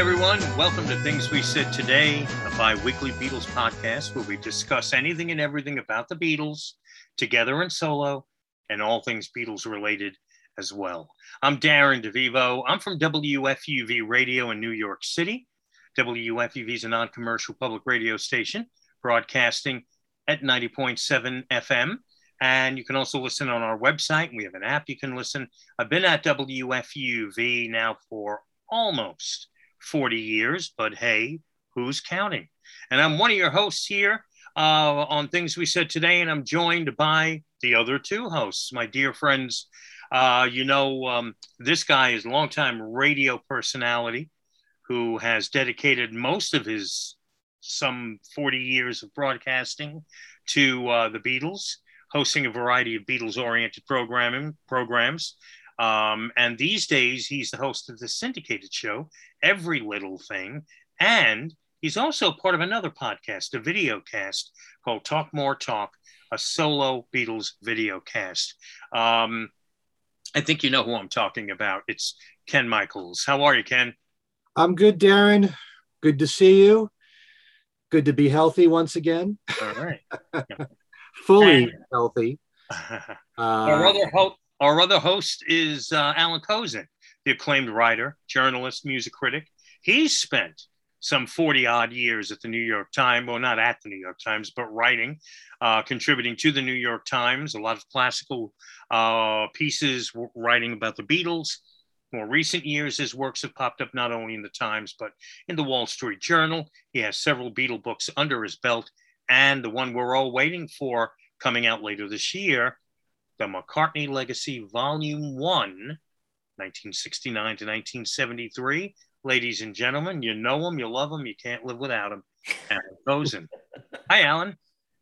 everyone. Welcome to Things We Said Today, a bi weekly Beatles podcast where we discuss anything and everything about the Beatles, together and solo, and all things Beatles related as well. I'm Darren DeVivo. I'm from WFUV Radio in New York City. WFUV is a non commercial public radio station broadcasting at 90.7 FM. And you can also listen on our website. We have an app you can listen. I've been at WFUV now for almost 40 years, but hey, who's counting? And I'm one of your hosts here uh, on Things We Said Today, and I'm joined by the other two hosts, my dear friends. Uh, you know, um, this guy is a longtime radio personality who has dedicated most of his some 40 years of broadcasting to uh, the Beatles, hosting a variety of Beatles oriented programming programs. Um, and these days, he's the host of the syndicated show, Every Little Thing. And he's also part of another podcast, a video cast called Talk More Talk, a solo Beatles video cast. Um, I think you know who I'm talking about. It's Ken Michaels. How are you, Ken? I'm good, Darren. Good to see you. Good to be healthy once again. All right. Fully and, healthy. Uh, our other hope our other host is uh, Alan Kozinn, the acclaimed writer, journalist, music critic. He's spent some 40 odd years at the New York Times, well, not at the New York Times, but writing, uh, contributing to the New York Times, a lot of classical uh, pieces, writing about the Beatles. More recent years, his works have popped up not only in the Times, but in the Wall Street Journal. He has several Beatle books under his belt, and the one we're all waiting for coming out later this year the McCartney Legacy, Volume 1, 1969 to 1973. Ladies and gentlemen, you know him, you love him, you can't live without him. Alan Kozinn. Hi, Alan.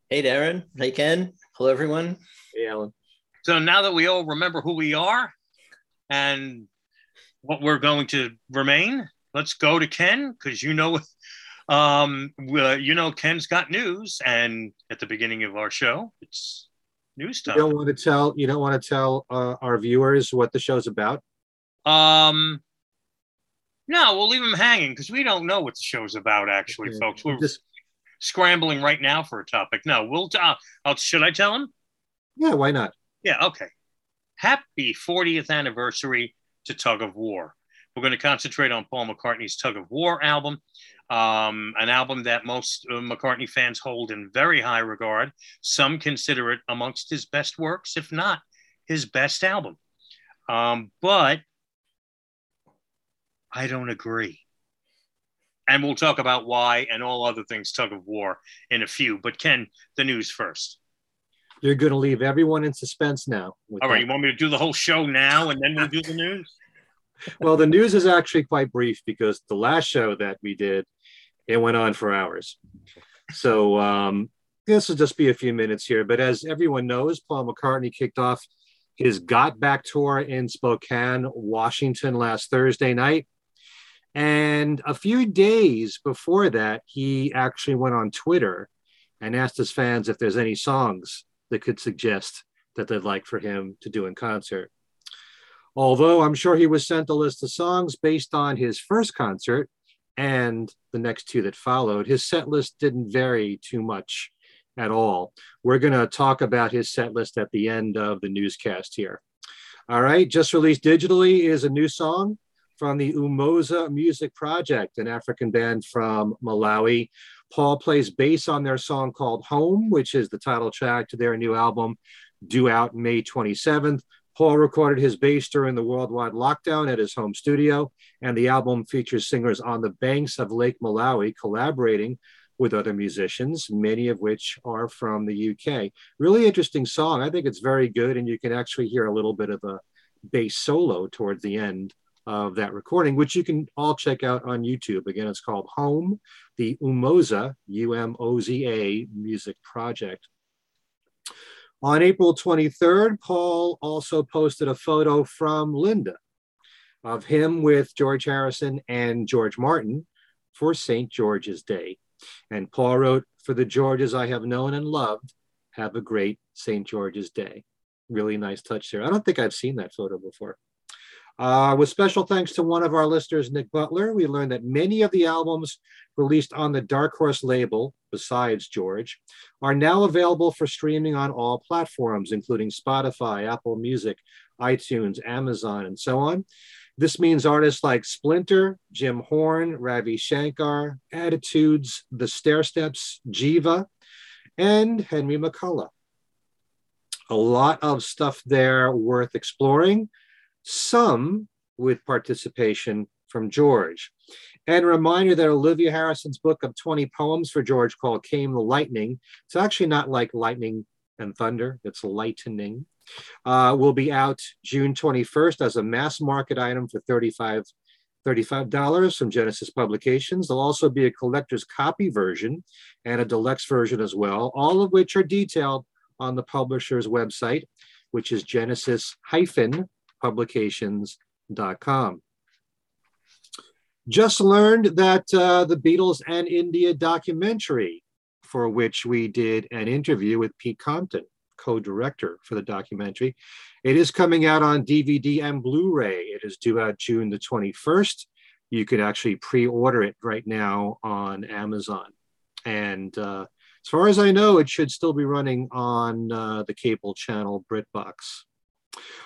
Hey, Darren. Hey, Ken. Hello, everyone. Hey, Alan. So now that we all remember who we are and what we're going to remain, let's go to Ken because you know, um, uh, you know, Ken's got news, and at the beginning of our show, it's news You don't want to tell. You don't want to tell uh, our viewers what the show's about. Um, no, we'll leave them hanging because we don't know what the show's about. Actually, okay. folks, we're just scrambling right now for a topic. No, we'll. Uh, I'll, should I tell them? Yeah, why not? Yeah, okay. Happy 40th anniversary to Tug of War. We're going to concentrate on Paul McCartney's Tug of War album um, an album that most uh, McCartney fans hold in very high regard. Some consider it amongst his best works, if not his best album. Um, but I don't agree. And we'll talk about why and all other things tug of war in a few. But Ken, the news first. You're going to leave everyone in suspense now. All right, that. you want me to do the whole show now and then we'll do the news? well, the news is actually quite brief because the last show that we did it went on for hours. So um, this will just be a few minutes here. But as everyone knows, Paul McCartney kicked off his Got Back tour in Spokane, Washington last Thursday night. And a few days before that, he actually went on Twitter and asked his fans if there's any songs that could suggest that they'd like for him to do in concert. Although I'm sure he was sent a list of songs based on his first concert, and the next two that followed, his set list didn't vary too much at all. We're going to talk about his set list at the end of the newscast here. All right, just released digitally is a new song from the Umoza Music Project, an African band from Malawi. Paul plays bass on their song called Home, which is the title track to their new album, due out May 27th. Paul recorded his bass during the worldwide lockdown at his home studio, and the album features singers on the banks of Lake Malawi collaborating with other musicians, many of which are from the UK. Really interesting song. I think it's very good, and you can actually hear a little bit of a bass solo towards the end of that recording, which you can all check out on YouTube. Again, it's called Home, the Umoza, U M O Z A music project. On April 23rd, Paul also posted a photo from Linda of him with George Harrison and George Martin for St. George's Day. And Paul wrote, For the Georges I have known and loved, have a great St. George's Day. Really nice touch there. I don't think I've seen that photo before. Uh, with special thanks to one of our listeners, Nick Butler, we learned that many of the albums released on the Dark Horse label, besides George, are now available for streaming on all platforms, including Spotify, Apple Music, iTunes, Amazon, and so on. This means artists like Splinter, Jim Horn, Ravi Shankar, Attitudes, The Stairsteps, Jiva, and Henry McCullough. A lot of stuff there worth exploring, some with participation from George. And a reminder that Olivia Harrison's book of 20 poems for George called Came the Lightning, it's actually not like lightning and thunder, it's lightning uh, will be out June 21st as a mass market item for 35 $35 from Genesis Publications. There'll also be a collector's copy version and a deluxe version as well, all of which are detailed on the publisher's website, which is genesis-publications.com. Just learned that uh, the Beatles and India documentary, for which we did an interview with Pete Compton, co-director for the documentary. It is coming out on DVD and Blu-ray. It is due out June the 21st. You can actually pre-order it right now on Amazon. And uh, as far as I know, it should still be running on uh, the cable channel BritBox.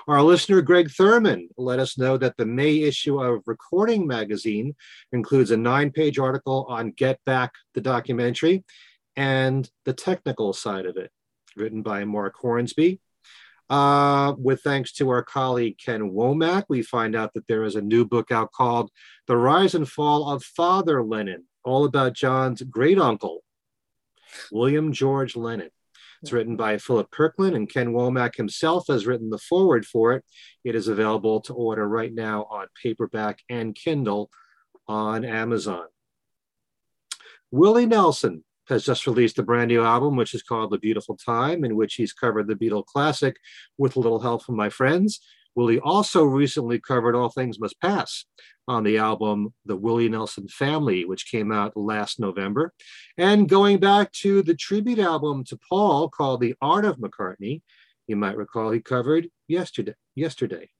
Our listener, Greg Thurman, let us know that the May issue of Recording Magazine includes a nine page article on Get Back, the documentary, and the technical side of it written by Mark Hornsby. Uh, with thanks to our colleague Ken Womack, we find out that there is a new book out called The Rise and Fall of Father Lennon, all about John's great uncle, William George Lennon. It's written by Philip Kirkland, and Ken Womack himself has written the foreword for it. It is available to order right now on paperback and Kindle on Amazon. Willie Nelson has just released a brand new album, which is called The Beautiful Time, in which he's covered the Beatle classic with a little help from my friends. Willie also recently covered All Things Must Pass on the album The Willie Nelson Family, which came out last November. And going back to the tribute album to Paul called The Art of McCartney, you might recall he covered yesterday. Yesterday.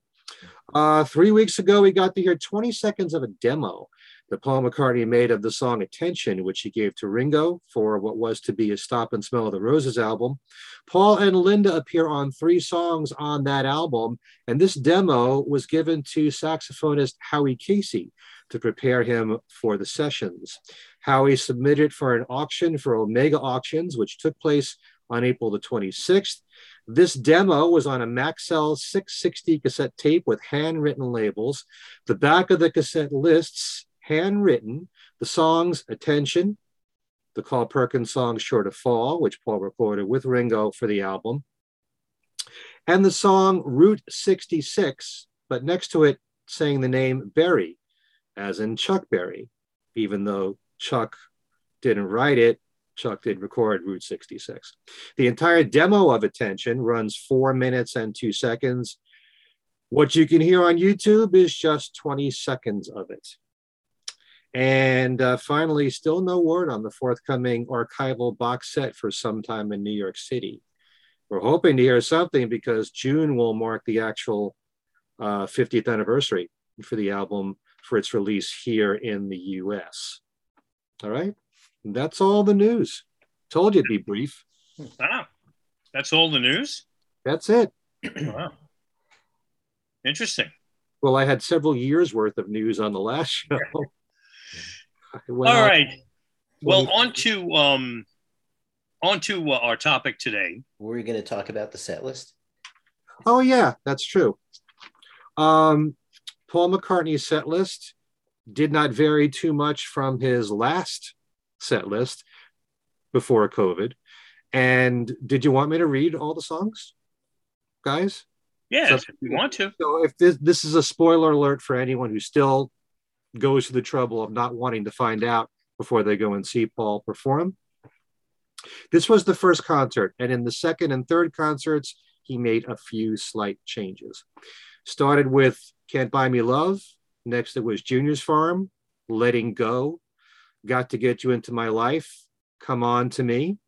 Uh, three weeks ago, we got to hear 20 seconds of a demo that Paul McCartney made of the song Attention, which he gave to Ringo for what was to be a Stop and Smell of the Roses album. Paul and Linda appear on three songs on that album, and this demo was given to saxophonist Howie Casey to prepare him for the sessions. Howie submitted for an auction for Omega Auctions, which took place on April the 26th. This demo was on a Maxell 660 cassette tape with handwritten labels. The back of the cassette lists handwritten. The songs Attention, the Carl Perkins song Sure to Fall, which Paul recorded with Ringo for the album, and the song Route 66, but next to it saying the name Berry, as in Chuck Berry, even though Chuck didn't write it, Chuck did record Route 66. The entire demo of Attention runs four minutes and two seconds. What you can hear on YouTube is just 20 seconds of it. And uh, finally, still no word on the forthcoming archival box set for sometime in New York City. We're hoping to hear something because June will mark the actual uh, 50th anniversary for the album for its release here in the US. All right, that's all the news. Told you it'd be brief. Ah, that's all the news? That's it. wow. Interesting. Well, I had several years worth of news on the last show. All right. Well, on to um, on to uh, our topic today. Were we going to talk about the set list? Oh yeah, that's true. Um, Paul McCartney's set list did not vary too much from his last set list before COVID. And did you want me to read all the songs, guys? Yes, so, if you want to. So if this this is a spoiler alert for anyone who still goes to the trouble of not wanting to find out before they go and see Paul perform. This was the first concert, and in the second and third concerts, he made a few slight changes. Started with Can't Buy Me Love. Next, it was Junior's Farm, Letting Go, Got to Get You Into My Life, Come On to Me,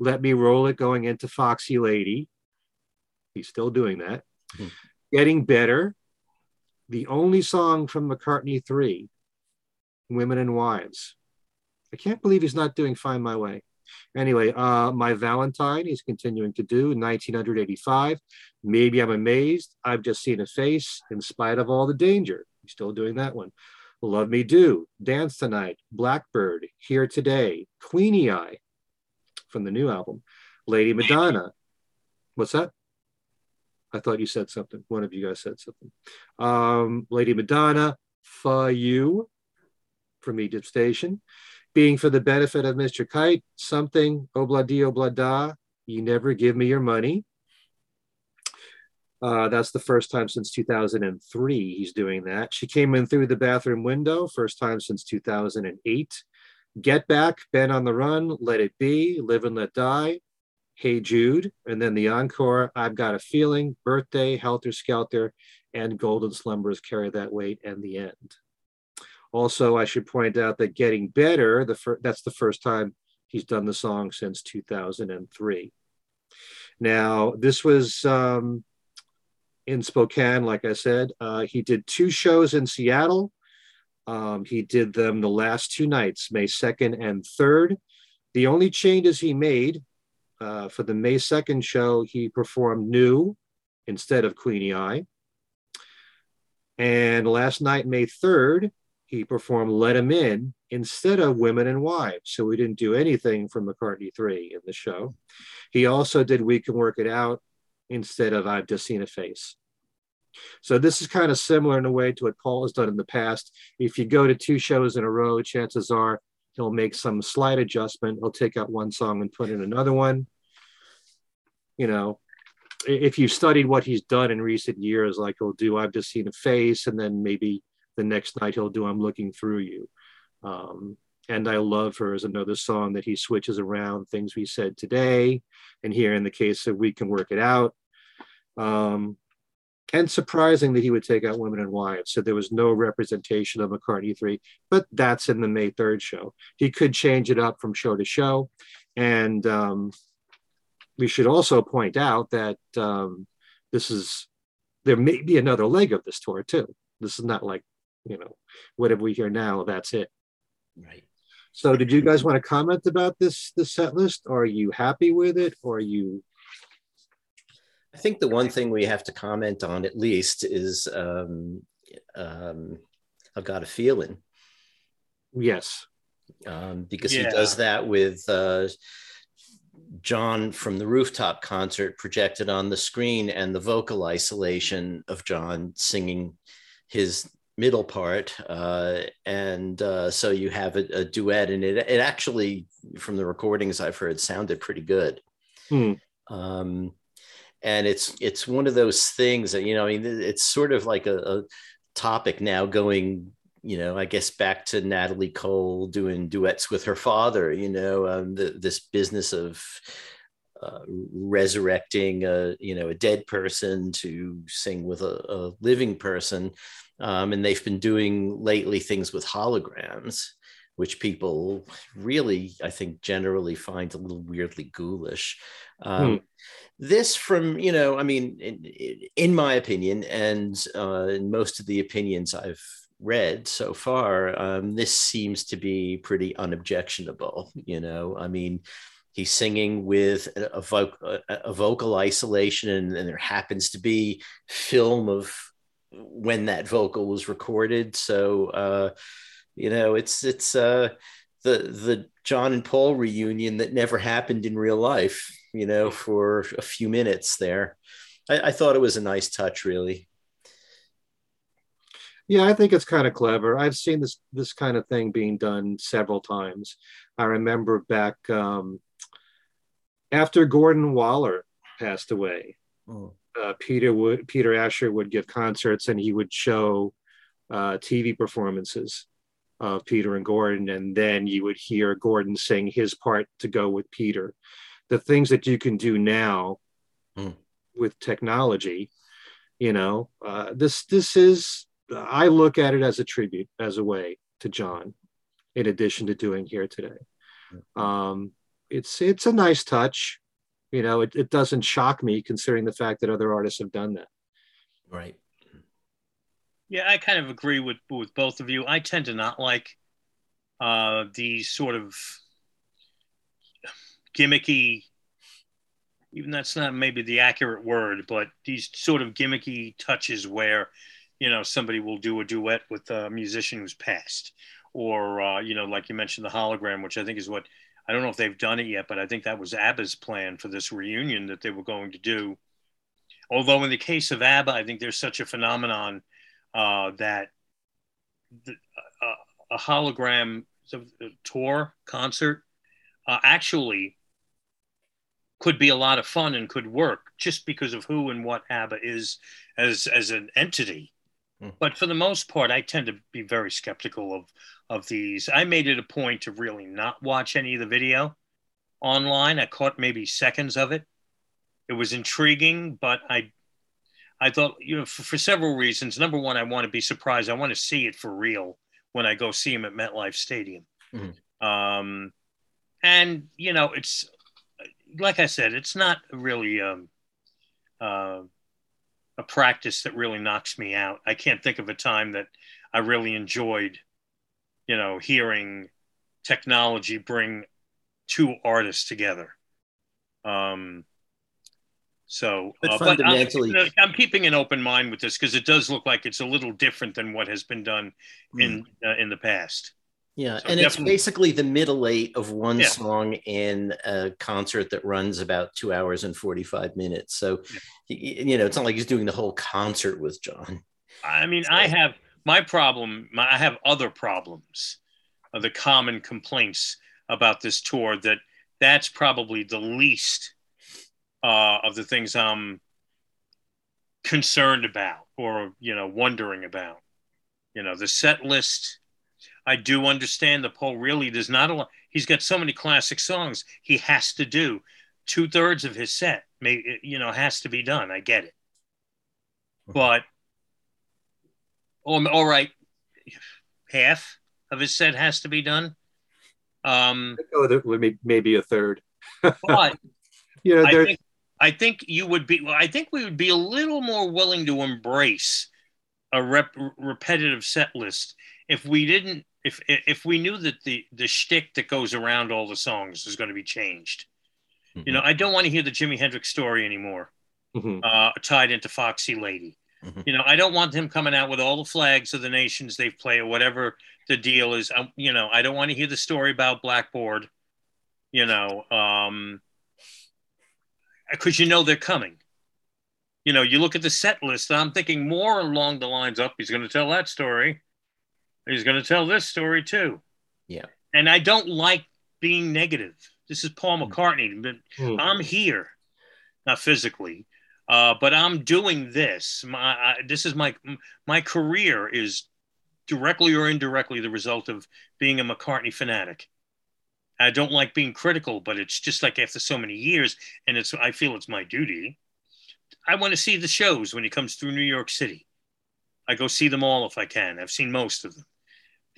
Let Me Roll It going into Foxy Lady. He's still doing that. Mm-hmm. Getting Better, the only song from McCartney 3, Women and Wives. I can't believe he's not doing Find My Way. Anyway, uh, My Valentine, he's continuing to do 1985. Maybe I'm amazed. I've just seen a face in spite of all the danger. He's still doing that one. Love Me Do, Dance Tonight, Blackbird, Here Today, Queenie Eye from the new album, Lady Madonna. What's that? I thought you said something. One of you guys said something. Um, Lady Madonna, For You from Egypt Station, being for the benefit of Mr. Kite, something, obladi oblada, you never give me your money. Uh, that's the first time since 2003 he's doing that. She came in through the bathroom window, first time since 2008. Get Back, Band on the Run, Let It Be, Live and Let Die, Hey Jude, and then the encore, I've Got a Feeling, Birthday, Helter Skelter, and Golden Slumbers carry that weight and the end. Also, I should point out that Getting Better, the fir- that's the first time he's done the song since 2003. Now, this was um, in Spokane, like I said. Uh, he did two shows in Seattle. Um, he did them the last two nights, May 2nd and 3rd. The only changes he made uh, for the May 2nd show, he performed New instead of Queenie Eye. And last night, May 3rd, he performed Let Him In instead of Women and Wives. So we didn't do anything from McCartney 3 in the show. He also did We Can Work It Out instead of I've Just Seen a Face. So this is kind of similar in a way to what Paul has done in the past. If you go to two shows in a row, chances are he'll make some slight adjustment. He'll take out one song and put in another one. You know, if you've studied what he's done in recent years, like he'll do I've Just Seen a Face, and then maybe the next night he'll do I'm Looking Through You. Um, and I Love Her is another song that he switches around things we said today. And here in the case of We Can Work It Out. Um, and surprising that he would take out Women and Wives. So there was no representation of McCartney 3, but that's in the May 3rd show. He could change it up from show to show. And um, we should also point out that um, this is, there may be another leg of this tour too. This is not like, you know, whatever we hear now, that's it. Right. So did you guys want to comment about this, this set list? Are you happy with it? Or are you I think the one thing we have to comment on at least is um, um, I've got a feeling. Yes. Um, because Yeah. he does that with uh, John from the rooftop concert projected on the screen and the vocal isolation of John singing his middle part. Uh, and uh, so you have a, a duet, and it, it actually, from the recordings I've heard, sounded pretty good. Hmm. Um, and it's it's one of those things that you know I mean it's sort of like a, a topic now going you know I guess back to Natalie Cole doing duets with her father you know um, the, this business of uh, resurrecting a you know a dead person to sing with a, a living person. Um, and they've been doing lately things with holograms which people really i think generally find a little weirdly ghoulish. Um, this from you know i mean in, in my opinion and uh, in most of the opinions i've read so far um, this seems to be pretty unobjectionable you know? I mean he's singing with a, a, voc- a, a vocal isolation and, and there happens to be film of when that vocal was recorded. So uh, you know it's it's uh, the the john and paul reunion that never happened in real life you know for a few minutes there i, I thought it was a nice touch really Yeah, I think it's kind of clever. I've seen this this kind of thing being done several times. I remember back um, after Gordon Waller passed away, uh, Peter would Peter Asher would give concerts and he would show uh, TV performances of Peter and Gordon, and then you would hear Gordon sing his part to go with Peter. The things that you can do now Hmm. with technology, you know, uh, this this is I look at it as a tribute, as a way to John, in addition to doing here today. Um, it's it's a nice touch. You know, it, it doesn't shock me considering the fact that other artists have done that. right Yeah, I kind of agree with with both of you. I tend to not like uh, these sort of gimmicky. Even that's not maybe the accurate word, but these sort of gimmicky touches where, you know, somebody will do a duet with a musician who's passed, or uh, you know, like you mentioned, the hologram, which I think is what I don't know if they've done it yet, but I think that was ABBA's plan for this reunion that they were going to do. Although in the case of ABBA, I think there's such a phenomenon uh, that the, uh, a hologram tour concert uh, actually could be a lot of fun and could work just because of who and what ABBA is as as an entity. Mm. But for the most part, I tend to be very skeptical of of these. I made it a point to really not watch any of the video online. I caught maybe seconds of it. It was intriguing, but I I thought, you know, for, for several reasons. Number one, I want to be surprised. I want to see it for real when I go see him at MetLife Stadium. Mm-hmm. Um, and you know, it's like I said, it's not really um, uh, a practice that really knocks me out. I can't think of a time that I really enjoyed, you know, hearing technology bring two artists together. Um, so, but uh, fundamentally, but I'm, I'm, keeping an open mind with this because it does look like it's a little different than what has been done mm. in uh, in the past. Yeah, so and it's basically the middle eight of one yeah. song in a concert that runs about two hours and forty five minutes. So, yeah. you know, it's not like he's doing the whole concert with John. I mean, so. I have my problem. My, I have other problems. Uh, the common complaints about this tour that that's probably the least uh, of the things I'm concerned about or you know wondering about. You know, the set list. I do understand that Paul really does not allow. He's got so many classic songs. He has to do two thirds of his set. May you know has to be done. I get it, but oh, all right, half of his set has to be done. Um, oh, maybe a third. but you know, I think, I think you would be. I think we would be a little more willing to embrace a rep, repetitive set list if we didn't. If if we knew that the the shtick that goes around all the songs is going to be changed. Mm-hmm. You know, I don't want to hear the Jimi Hendrix story anymore, mm-hmm. uh, tied into Foxy Lady. Mm-hmm. You know, I don't want him coming out with all the flags of the nations they've played or whatever the deal is. I, you know, I don't want to hear the story about Blackbird. You know, um, because you know they're coming. You know, you look at the set list, I'm thinking more along the lines up. He's going to tell that story. He's going to tell this story too. Yeah. And I don't like being negative. This is Paul. McCartney, but mm. I'm here, not physically, uh, but I'm doing this. My I, this is my my career is directly or indirectly the result of being a McCartney fanatic. I don't like being critical, but it's just like after so many years, and it's I feel it's my duty. I want to see the shows when he comes through New York City. I go see them all if I can. I've seen most of them.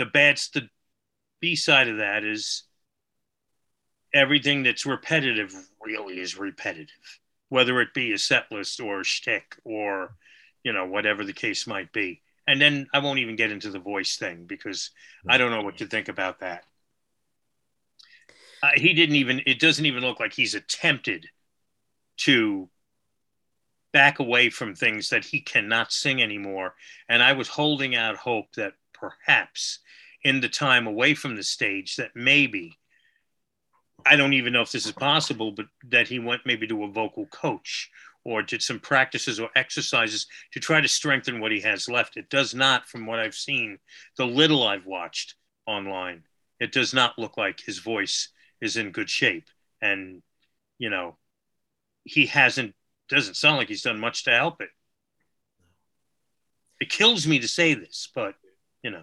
The bad, the B side of that is everything that's repetitive really is repetitive, whether it be a set list or a shtick or, you know, whatever the case might be. And then I won't even get into the voice thing because I don't know what to think about that. Uh, he didn't even. It doesn't even look like he's attempted to back away from things that he cannot sing anymore. And I was holding out hope that perhaps in the time away from the stage that maybe I don't even know if this is possible, but that he went maybe to a vocal coach or did some practices or exercises to try to strengthen what he has left. It does not, from what I've seen, the little I've watched online, it does not look like his voice is in good shape. And, you know, he hasn't, doesn't sound like he's done much to help it. It kills me to say this, but, you know,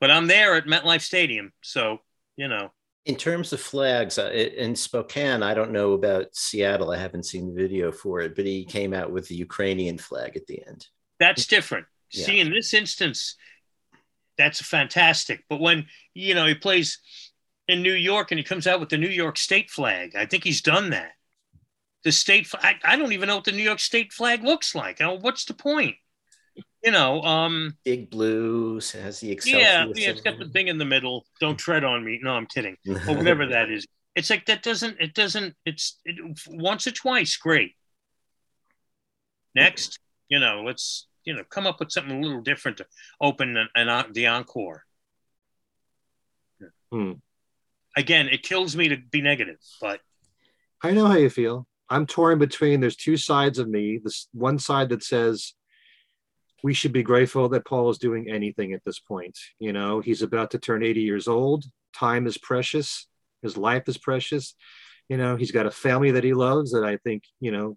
but I'm there at MetLife Stadium. So, you know. In terms of flags uh, in Spokane, I don't know about Seattle. I haven't seen the video for it, but he came out with the Ukrainian flag at the end. That's different. Yeah. See, in this instance, that's fantastic. But when, you know, he plays in New York and he comes out with the New York state flag. I think he's done that. The state flag, I don't even know what the New York state flag looks like. what's the point? You know, um, Big Blue has the Excelsior. Yeah, yeah, it's got the thing in the middle. Don't tread on me. No, I'm kidding. or whatever that is. It's like that doesn't. It doesn't. It's it, once or twice. Great. Next, you know, let's you know come up with something a little different to open an, an the encore. Hmm. Again, it kills me to be negative, but I know how you feel. I'm torn between. There's two sides of me. This one side that says we should be grateful that Paul is doing anything at this point. You know, he's about to turn 80 years old. Time is precious. His life is precious. You know, he's got a family that he loves that I think, you know,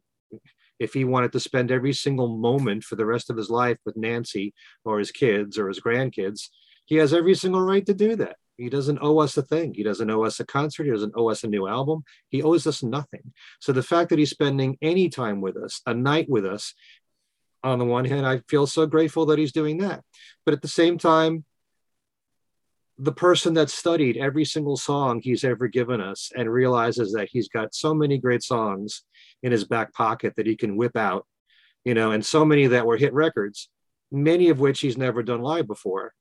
if he wanted to spend every single moment for the rest of his life with Nancy or his kids or his grandkids, he has every single right to do that. He doesn't owe us a thing. He doesn't owe us a concert. He doesn't owe us a new album. He owes us nothing. So the fact that he's spending any time with us, a night with us, on the one hand, I feel so grateful that he's doing that. But at the same time, the person that studied every single song he's ever given us and realizes that he's got so many great songs in his back pocket that he can whip out, you know, and so many that were hit records, many of which he's never done live before.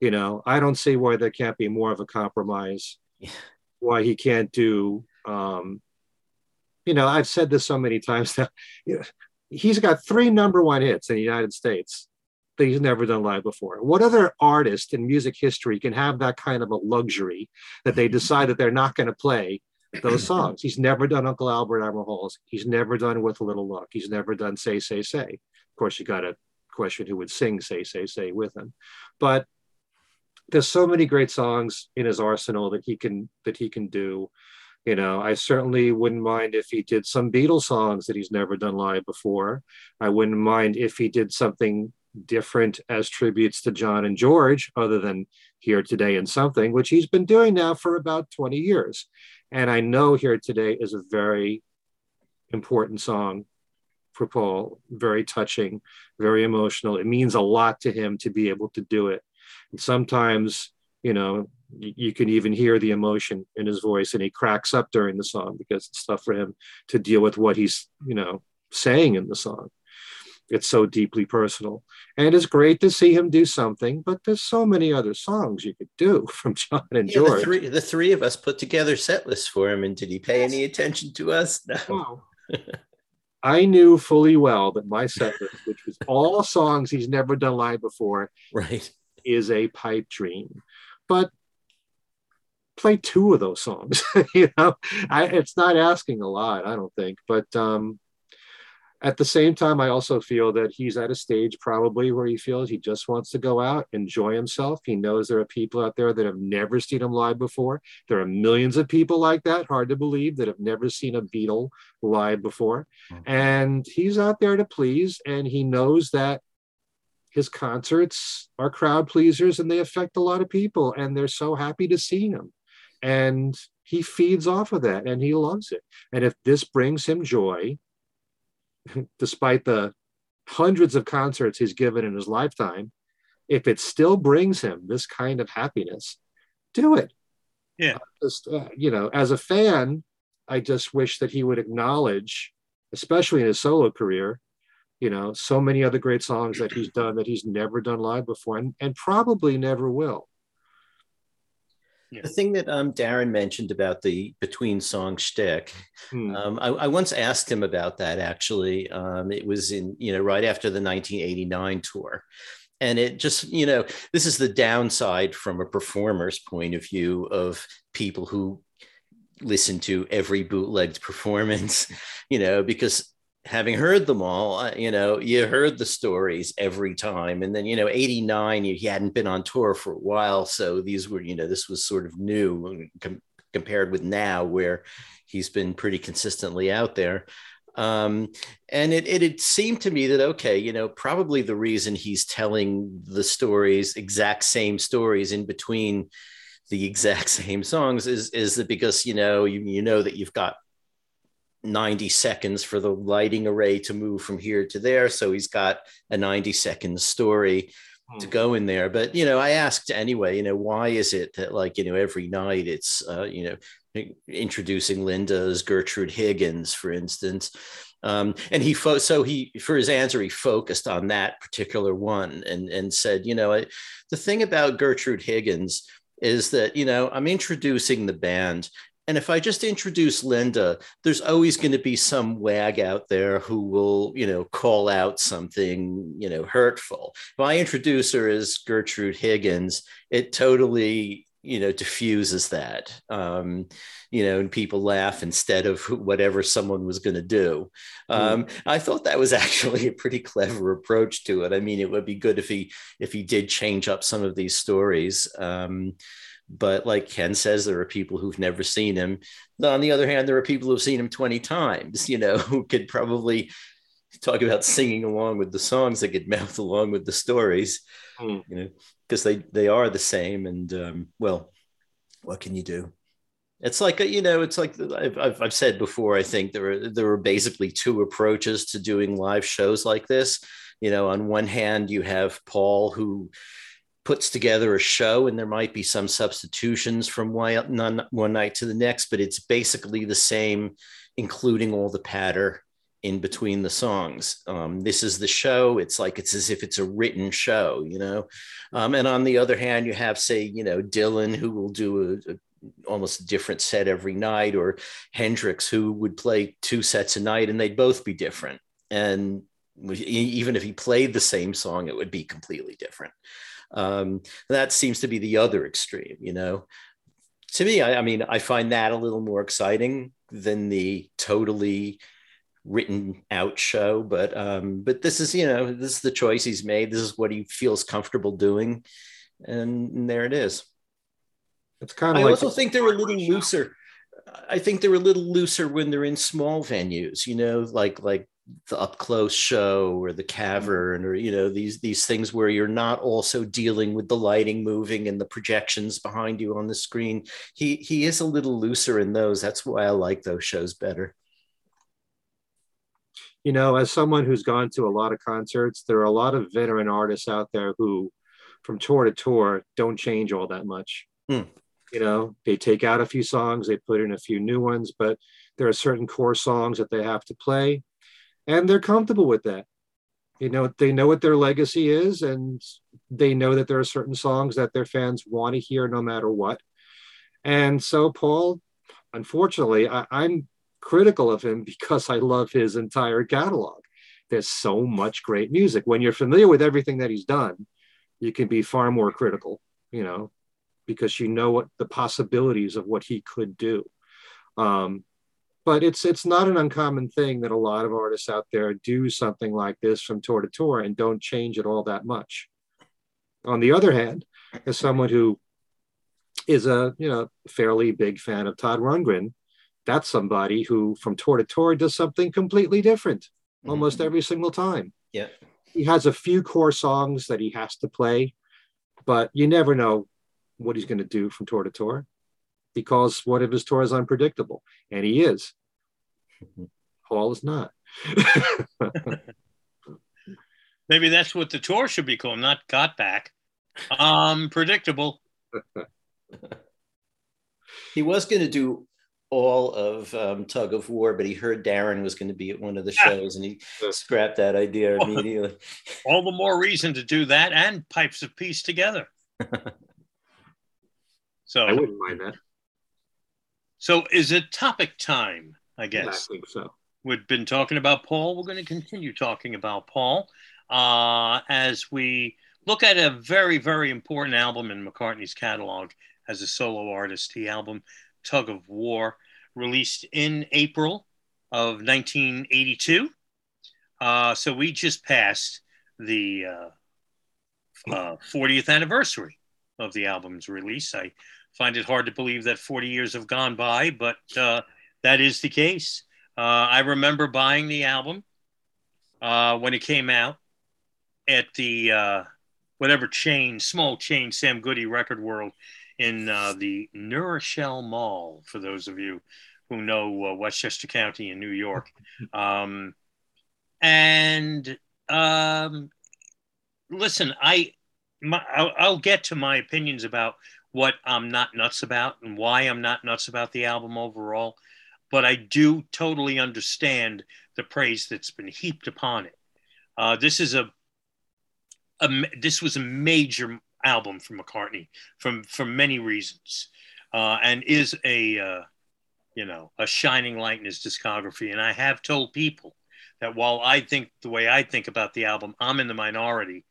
You know, I don't see why there can't be more of a compromise, yeah. why he can't do, um, you know, I've said this so many times now. You know, he's got three number one hits in the United States that he's never done live before. What other artist in music history can have that kind of a luxury that they decide that they're not going to play those songs? He's never done Uncle Albert Admiral Halsey. He's never done With a Little Luck. He's never done Say, Say, Say. Of course, you got to question who would sing Say, Say, Say with him. But there's so many great songs in his arsenal that he can that he can do you know, I certainly wouldn't mind if he did some Beatles songs that he's never done live before. I wouldn't mind if he did something different as tributes to John and George, other than Here Today and Something, which he's been doing now for about 20 years. And I know Here Today is a very important song for Paul, very touching, very emotional. It means a lot to him to be able to do it. And sometimes, you know, you can even hear the emotion in his voice and he cracks up during the song because it's tough for him to deal with what he's you know saying in the song. It's so deeply personal. And it's great to see him do something but there's so many other songs you could do from john and yeah, george. the three, the three, of us put together set lists for him and did he pay any attention to us? No. I knew fully well that my set list, which was all songs he's never done live before, right, is a pipe dream. But play two of those songs. you know, I, it's not asking a lot, I don't think. But um, at the same time, I also feel that he's at a stage probably where he feels he just wants to go out, enjoy himself. He knows there are people out there that have never seen him live before. There are millions of people like that, hard to believe, that have never seen a Beatle live before. Mm-hmm. And he's out there to please, and he knows that his concerts are crowd pleasers and they affect a lot of people and they're so happy to see him. And he feeds off of that and he loves it. And if this brings him joy despite the hundreds of concerts he's given in his lifetime if it still brings him this kind of happiness do it. Yeah. Just uh, you know as a fan i just wish that he would acknowledge especially in his solo career you know so many other great songs that he's done that he's never done live before and, and probably never will yeah. The thing that um, Darren mentioned about the between song shtick, hmm. um, I, I, once asked him about that. Actually, um, it was in you know right after the 1989 tour, and it just you know this is the downside from a performer's point of view of people who listen to every bootlegged performance, you know, because having heard them all, you know, you heard the stories every time. And then, you know, 89, he hadn't been on tour for a while. So these were, you know, this was sort of new com- compared with now, where he's been pretty consistently out there. Um, and it, it, it seemed to me that, okay, you know, probably the reason he's telling the stories, exact same stories in between the exact same songs is, is that because, you know, you, you know that you've got 90 seconds for the lighting array to move from here to there. So he's got a 90 second story. to Hmm. go in there. But you know, I asked anyway. You know, why is it that like you know every night it's uh, you know introducing Linda as Gertrude Higgins, for instance. Um, and he fo- so he for his answer he focused on that particular one and and said, you know, I, the thing about Gertrude Higgins is that you know I'm introducing the band and if I just introduce Linda, there's always going to be some wag out there who will, you know, call out something, you know, hurtful. If I introduce her as Gertrude Higgins, it totally, you know, diffuses that, um, you know, and people laugh instead of whatever someone was going to do. Um, I thought that was actually a pretty clever approach to it. I mean, it would be good if he if he did change up some of these stories. Um, but like Ken says, there are people who've never seen him. On the other hand, there are people who've seen him 20 times, you know, who could probably talk about singing along with the songs that could mouth along with the stories, Mm. you know, because they, they are the same. And um, well, what can you do? It's like, a, you know, it's like I've, I've, I've said before, I think there are, there are basically two approaches to doing live shows like this. You know, on one hand, you have Paul who puts together a show and there might be some substitutions from one, night to the next, but it's basically the same, including all the patter in between the songs. Um, this is the show. It's like it's as if it's a written show, you know. Um, and on the other hand, you have, say, you know, Dylan who will do a, a almost a different set every night, or Hendrix who would play two sets a night, and they'd both be different. And even if he played the same song, it would be completely different. Um, that seems to be the other extreme, you know. To me, I, I mean, I find that a little more exciting than the totally written out show but um but this is you know this is the choice he's made. This is what he feels comfortable doing and, and there it is. It's kind i of like also think they're a little looser. I think they're a little looser when they're in small venues you know like like the up close show or the cavern or you know these these things where you're not also dealing with the lighting moving and the projections behind you on the screen. He he is a little looser in those. That's why i like those shows better. You know, as someone who's gone to a lot of concerts, there are a lot of veteran artists out there who, from tour to tour, don't change all that much. Hmm. You know, they take out a few songs, they put in a few new ones, but there are certain core songs that they have to play, and they're comfortable with that. You know, they know what their legacy is, and they know that there are certain songs that their fans want to hear no matter what. And so, Paul, unfortunately, I, I'm critical of him because I love his entire catalog. There's so much great music. When you're familiar with everything that he's done, you can be far more critical, you know, because you know what the possibilities of what he could do. Um, but it's it's not an uncommon thing that a lot of artists out there do something like this from tour to tour and don't change it all that much. On the other hand, as someone who is a you know fairly big fan of Todd Rundgren, that's somebody who from tour to tour does something completely different mm-hmm. almost every single time. Yeah. He has a few core songs that he has to play, but you never know what he's going to do from tour to tour because one of his tours is unpredictable, and he is. Paul is not. Maybe that's what the tour should be called, not got back. Um, predictable. he was going to do all of um, tug of war, but he heard Darren was going to be at one of the shows, and he scrapped that idea immediately. All the more reason to do that and pipes of peace together. so I wouldn't mind that. So is it topic time? I guess. I think so. We've been talking about Paul. We're going to continue talking about Paul uh, as we look at a very, very important album in McCartney's catalog as a solo artist. The album Tug of War, released in April of 1982. Uh, so we just passed the uh, uh, 40th anniversary of the album's release. I find it hard to believe that 40 years have gone by, but uh, that is the case. Uh, I remember buying the album uh, when it came out at the whatever chain, small chain, Sam Goody Record World in uh, the New Rochelle Mall, for those of you who know uh, Westchester County in New York. Um, and um, listen, I my, I'll, I'll get to my opinions about what I'm not nuts about and why I'm not nuts about the album overall, but I do totally understand the praise that's been heaped upon it. Uh, this is a, a this was a major album for McCartney from for many reasons, uh, and is a uh, you know a shining light in his discography. And I have told people that while I think the way I think about the album, I'm in the minority.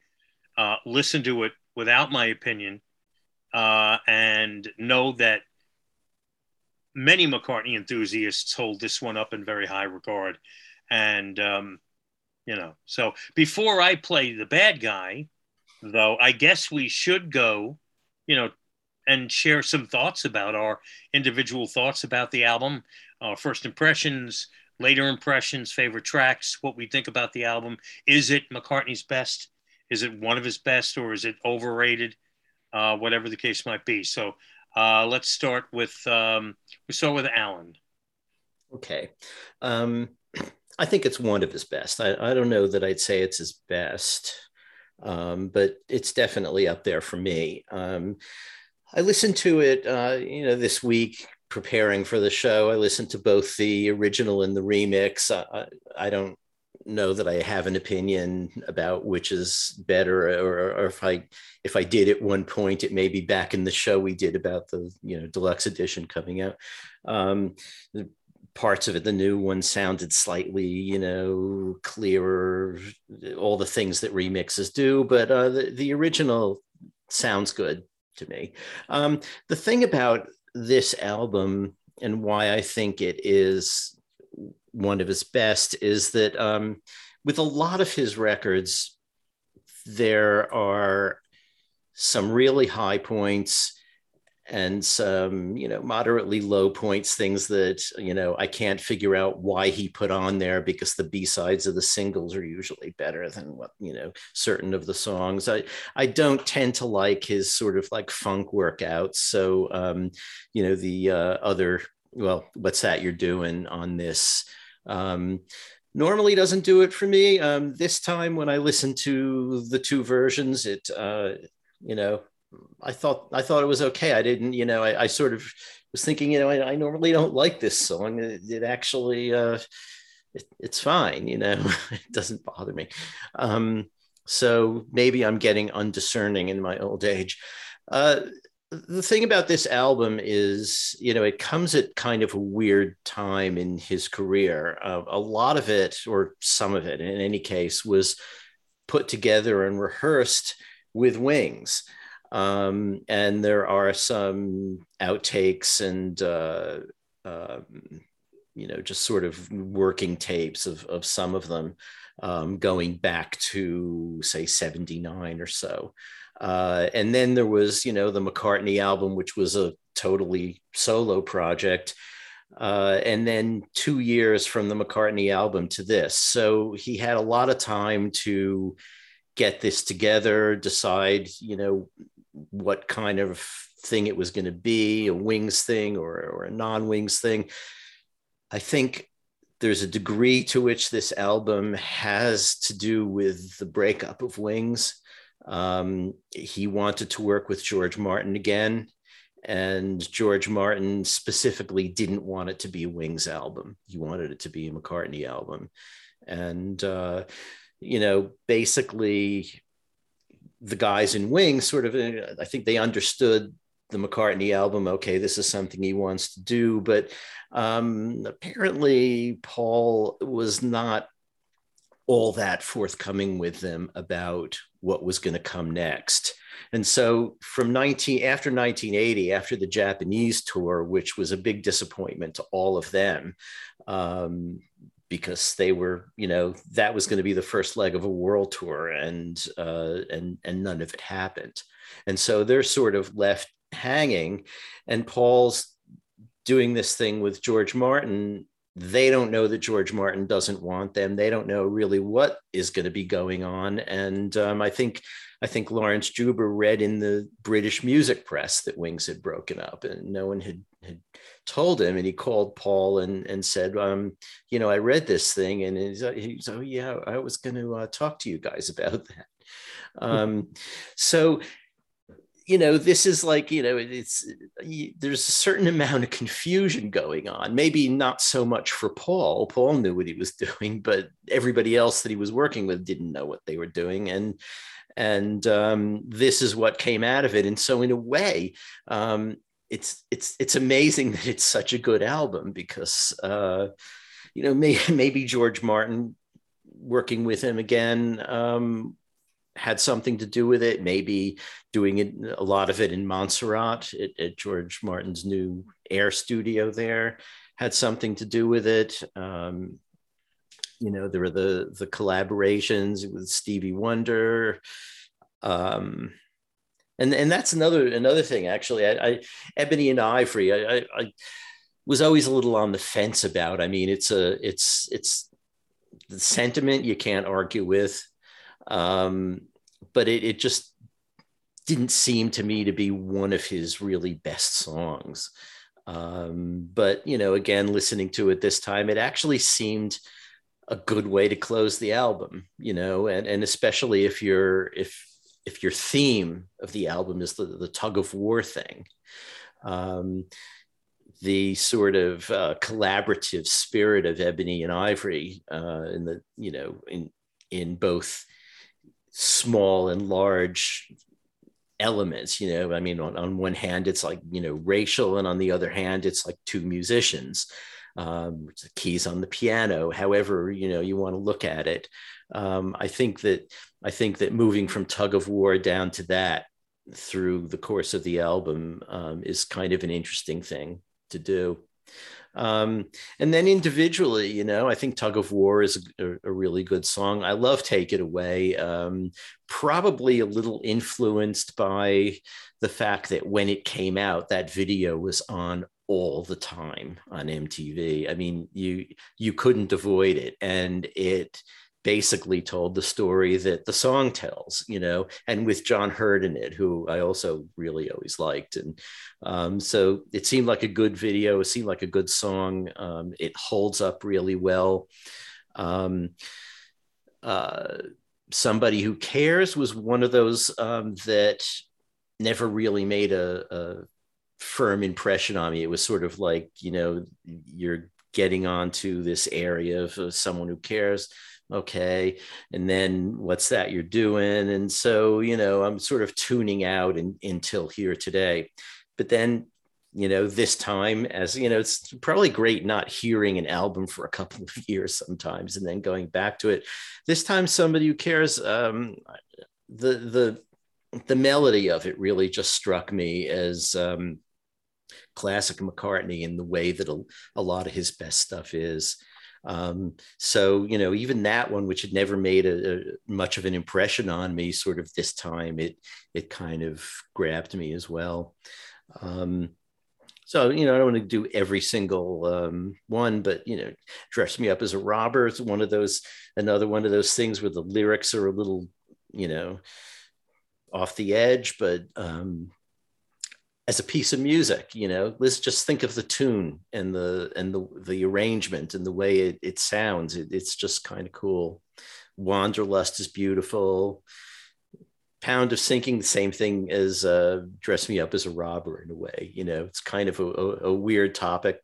Uh, listen to it without my opinion, uh, and know that many McCartney enthusiasts hold this one up in very high regard. And um, you know, so before I play the bad guy, though, I guess we should go, you know, and share some thoughts about our individual thoughts about the album, our first impressions, later impressions, favorite tracks, what we think about the album. Is it McCartney's best? Is it one of his best, or is it overrated? Uh, whatever the case might be. So uh, let's start with um, we start with Alan. Okay, um, I think it's one of his best. I, I don't know that I'd say it's his best, um, but it's definitely up there for me. Um, I listened to it, uh, you know, this week preparing for the show. I listened to both the original and the remix. I, I don't know that I have an opinion about which is better, or, or, if I if I did at one point, it may be back in the show we did about the you know deluxe edition coming out. Um, the parts of it, the new one sounded slightly you know clearer, all the things that remixes do, but uh, the the original sounds good to me. Um, the thing about this album and why I think it is one of his best is that um, with a lot of his records, there are some really high points and some you know moderately low points things that you know i can't figure out why he put on there because the b-sides of the singles are usually better than what you know certain of the songs. I i don't tend to like his sort of like funk workouts. So um you know the uh, other well what's that you're doing on this um normally doesn't do it for me um this time when i listen to the two versions it uh you know I thought I thought it was okay. I didn't, you know, I, I sort of was thinking, you know, I, I, normally don't like this song. It, it actually, uh, it, it's fine, you know, it doesn't bother me. Um, so maybe I'm getting undiscerning in my old age. Uh, the thing about this album is, you know, it comes at kind of a weird time in his career. Uh, a lot of it, or some of it in any case, was put together and rehearsed with wings. Um, and there are some outtakes and uh, uh, you know just sort of working tapes of, of some of them um, going back to say 79 or so uh, and then there was you know the mccartney album which was a totally solo project uh, and then two years from the mccartney album to this so he had a lot of time to get this together decide you know what kind of thing it was going to be a wings thing or, or a non wings thing. I think there's a degree to which this album has to do with the breakup of Wings. Um, he wanted to work with George Martin again, and George Martin specifically didn't want it to be a Wings album. He wanted it to be a McCartney album. And, uh, you know, basically, the guys in Wings sort of, I think they understood the McCartney album. Okay, this is something he wants to do, but um, apparently Paul was not all that forthcoming with them about what was going to come next. And so from 19 after 1980, after the Japanese tour, which was a big disappointment to all of them, um, because they were, you know, that was going to be the first leg of a world tour, and uh, and and none of it happened, and so they're sort of left hanging, and Paul's doing this thing with George Martin. They don't know that George Martin doesn't want them. They don't know really what is going to be going on, and um, I think I think Laurence Juber read in the British music press that Wings had broken up, and no one had had told him. And he called Paul and and said, um, you know, I read this thing, and he's, he's oh yeah, I was going to uh, talk to you guys about that. Um, so you know this is like you know it's there's a certain amount of confusion going on maybe not so much for paul. Paul knew what he was doing but everybody else that he was working with didn't know what they were doing. And and um, this is what came out of it. And so in a way um, it's it's it's amazing that it's such a good album because uh, you know maybe, maybe george martin working with him again um, had something to do with it. Maybe doing it, a lot of it in Montserrat at, at George Martin's new air studio there had something to do with it. Um, you know, there were the the collaborations with Stevie Wonder. Um, and and that's another another thing actually. I, I Ebony and Ivory. I, I, I was always a little on the fence about. I mean, it's a it's it's the sentiment you can't argue with um, but it, it just didn't seem to me to be one of his really best songs. Um, but you know, again, listening to it this time, it actually seemed a good way to close the album. You know, and and especially if you're if if your theme of the album is the, the tug of war thing. Um, the sort of uh, collaborative spirit of Ebony and Ivory uh, in the you know in in both small and large elements you know i mean on, on one hand it's like you know racial and on the other hand it's like two musicians um, keys on the piano however you know you want to look at it. Um, i think that i think that moving from tug of war down to that through the course of the album um, is kind of an interesting thing to do um, and then individually, you know, I think Tug of War is a, a really good song. I love Take It Away. Um, probably a little influenced by the fact that when it came out, that video was on all the time on MTV. I mean, you you couldn't avoid it, and it basically told the story that the song tells, you know, and with John Hurt in it, who I also really always liked. And um, so it seemed like a good video. It seemed like a good song. Um, it holds up really well. Um, uh, Somebody Who Cares was one of those um, that never really made a, a firm impression on me. It was sort of like, you know, you're getting onto this area of, of someone who cares okay and then what's that you're doing? And so you know i'm sort of tuning out in, until here today. But then you know this time as you know it's probably great not hearing an album for a couple of years sometimes and then going back to it. This time somebody who cares um the the the melody of it really just struck me as um classic mccartney in the way that a, a lot of his best stuff is um, so you know, even that one, which had never made a, a, much of an impression on me, sort of this time, it it kind of grabbed me as well. Um, so you know, I don't want to do every single um, one, but you know, dress me up as a robber is one of those, another one of those things where the lyrics are a little, you know, off the edge, but um, as a piece of music you know? Let's just think of the tune and the and the the arrangement and the way it, it sounds. It, it's just kind of cool. Wanderlust is beautiful. Pound is sinking the same thing as uh, dress me up as a robber in a way you know? It's kind of a, a, a weird topic.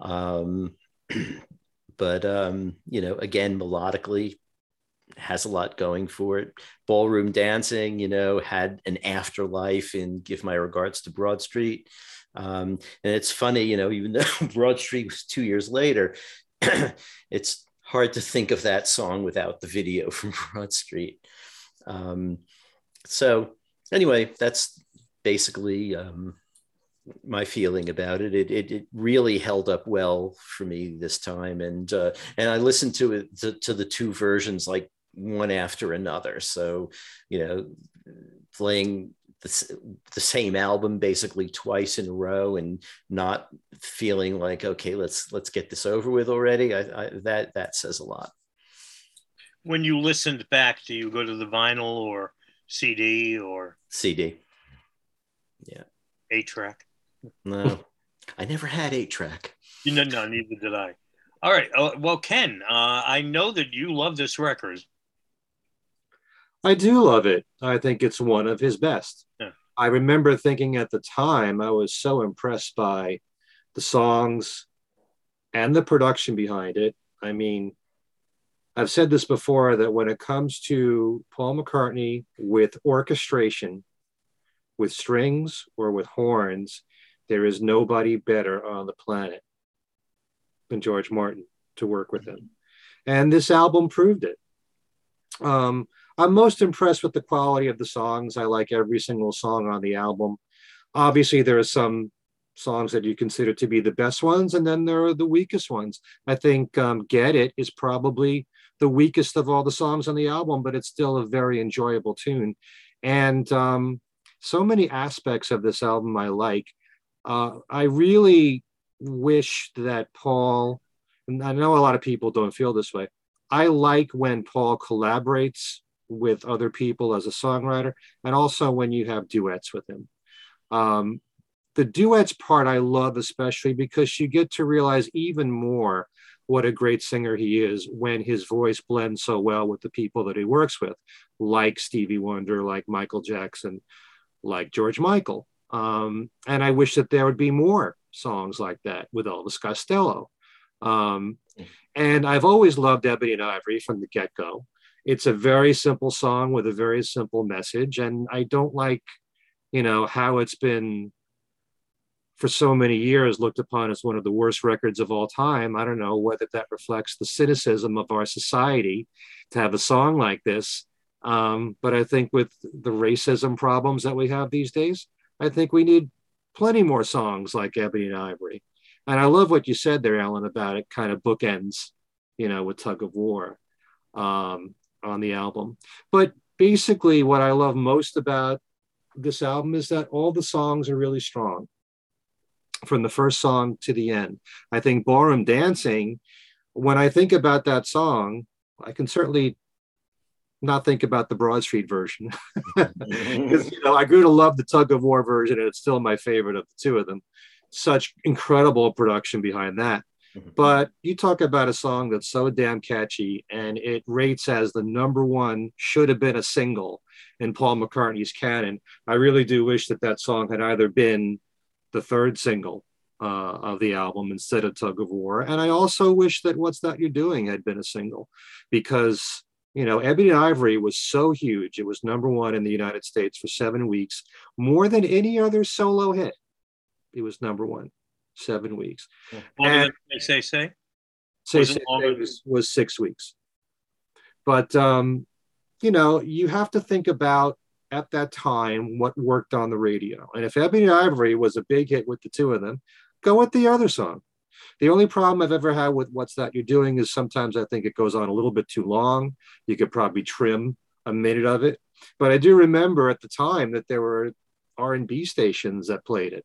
Um, but um, you know again melodically has a lot going for it. Ballroom dancing, you know, had an afterlife in Give My Regards to Broad Street. Um, and it's funny, you know, even though Broad Street was two years later, it's hard to think of that song without the video from Broad Street. Um, so, anyway, that's basically um, my feeling about it. It, it. it really held up well for me this time, and uh, and I listened to it to, to the two versions like one after another. So, you know, playing the, the same album basically twice in a row and not feeling like, okay, let's let's get this over with already. I, I that that says a lot. When you listened back, do you go to the vinyl or CD or CD? Yeah, eight track. No, I never had eight track. No, no, neither did I. All right. Uh, well, Ken, uh, I know that you love this record. I do love it. I think it's one of his best. Yeah. I remember thinking at the time, I was so impressed by the songs and the production behind it. I mean, I've said this before that when it comes to Paul McCartney with orchestration, with strings or with horns, there is nobody better on the planet than George Martin to work with him. And this album proved it. Um, I'm most impressed with the quality of the songs. I like every single song on the album. Obviously, there are some songs that you consider to be the best ones, and then there are the weakest ones. I think um, Get It is probably the weakest of all the songs on the album, but it's still a very enjoyable tune. And um, so many aspects of this album I like. Uh, I really wish that Paul, and I know a lot of people don't feel this way. I like when Paul collaborates with other people as a songwriter, and also when you have duets with him. Um, the duets part I love especially because you get to realize even more what a great singer he is when his voice blends so well with the people that he works with, like Stevie Wonder, like Michael Jackson, like George Michael. Um, and I wish that there would be more songs like that with Elvis Costello. Um, and I've always loved Ebony and Ivory from the get go. It's a very simple song with a very simple message. And I don't like, you know, how it's been for so many years looked upon as one of the worst records of all time. I don't know whether that reflects the cynicism of our society to have a song like this. Um, but I think with the racism problems that we have these days, I think we need plenty more songs like Ebony and Ivory. And I love what you said there, Alan, about it kind of bookends, you know, with Tug of War um, on the album. But basically, what I love most about this album is that all the songs are really strong from the first song to the end. I think Ballroom Dancing, when I think about that song, I can certainly not think about the Broad Street version. Because you know, I grew to love the tug of war version, and it's still my favorite of the two of them. Such incredible production behind that. Mm-hmm. But you talk about a song that's so damn catchy and it rates as the number one, should have been a single in Paul McCartney's canon. I really do wish that that song had either been the third single uh, of the album instead of Tug of War. And I also wish that What's That You're Doing had been a single because, you know, Ebony and Ivory was so huge. It was number one in the United States for seven weeks, more than any other solo hit. It was number one, seven weeks. Longer And- they say say. Say, Was Say? Say was, was six weeks. But, um, you know, you have to think about at that time what worked on the radio. And if Ebony and Ivory was a big hit with the two of them, go with the other song. The only problem I've ever had with What's That You're Doing is sometimes I think it goes on a little bit too long. You could probably trim a minute of it. But I do remember at the time that there were R&B stations that played it.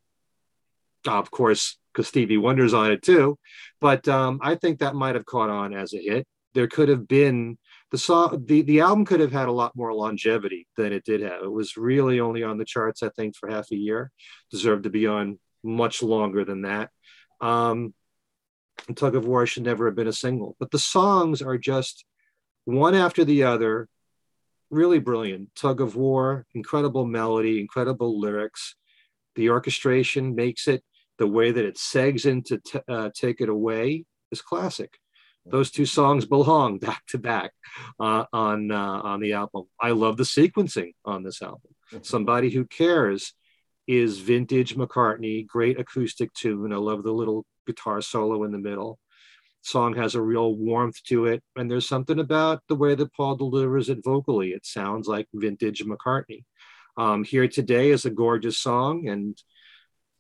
Of course, because Stevie Wonder's on it too. But um, I think that might have caught on as a hit. There could have been the song, the, the album could have had a lot more longevity than it did have. It was really only on the charts, I think, for half a year. Deserved to be on much longer than that. Um, Tug of War should never have been a single, but the songs are just one after the other, really brilliant. Tug of War, incredible melody, incredible lyrics. The orchestration makes it the way that it segs into t- uh, Take It Away is classic. Those two songs belong back to back uh, on uh, on the album. I love the sequencing on this album. Somebody Who Cares is vintage McCartney, great acoustic tune. I love the little guitar solo in the middle. Song has a real warmth to it, and there's something about the way that Paul delivers it vocally. It sounds like vintage McCartney. Um, Here Today is a gorgeous song, and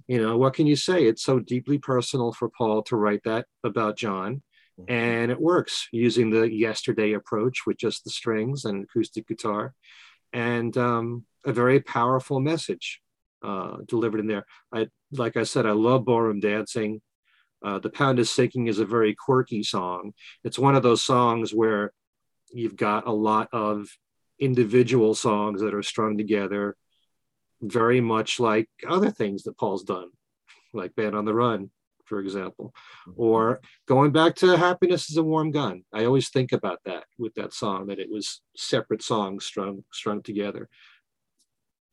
you know what can you say? It's so deeply personal for Paul to write that about John and it works using the yesterday approach with just the strings and acoustic guitar and um, a very powerful message uh, delivered in there. I like i said i love ballroom dancing. Uh, the pound is sinking is a very quirky song. It's one of those songs where you've got a lot of individual songs that are strung together very much like other things that paul's done like band on the run for example, mm-hmm. or going back to Happiness is a Warm Gun. I always think about that with that song, that it was separate songs strung, strung together,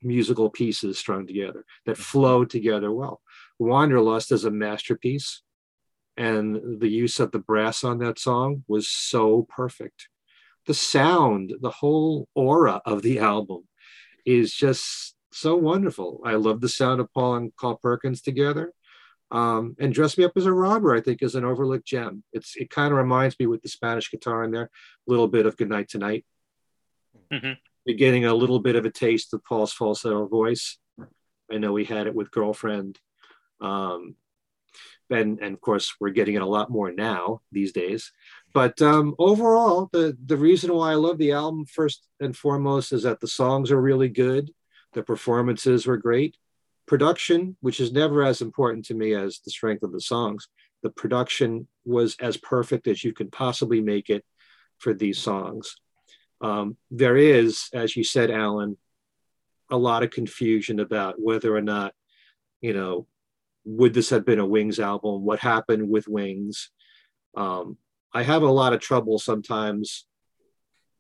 musical pieces strung together that mm-hmm. flow together well. Wanderlust is a masterpiece, and the use of the brass on that song was so perfect. The sound, the whole aura of the album is just so wonderful. I love the sound of Paul and Carl Perkins together. Um, and Dress Me Up as a Robber, I think, is an overlooked gem. It's it kind of reminds me with the Spanish guitar in there, a little bit of Goodnight Tonight. Mm-hmm. You're getting a little bit of a taste of Paul's falsetto voice. I know we had it with Girlfriend. Um, and, and of course, we're getting it a lot more now these days. But um, overall, the, the reason why I love the album, first and foremost, is that the songs are really good, the performances were great production, which is never as important to me as the strength of the songs, the production was as perfect as you could possibly make it for these songs. Um, there is, as you said, Alan, a lot of confusion about whether or not, you know, would this have been a Wings album? What happened with Wings? Um, I have a lot of trouble sometimes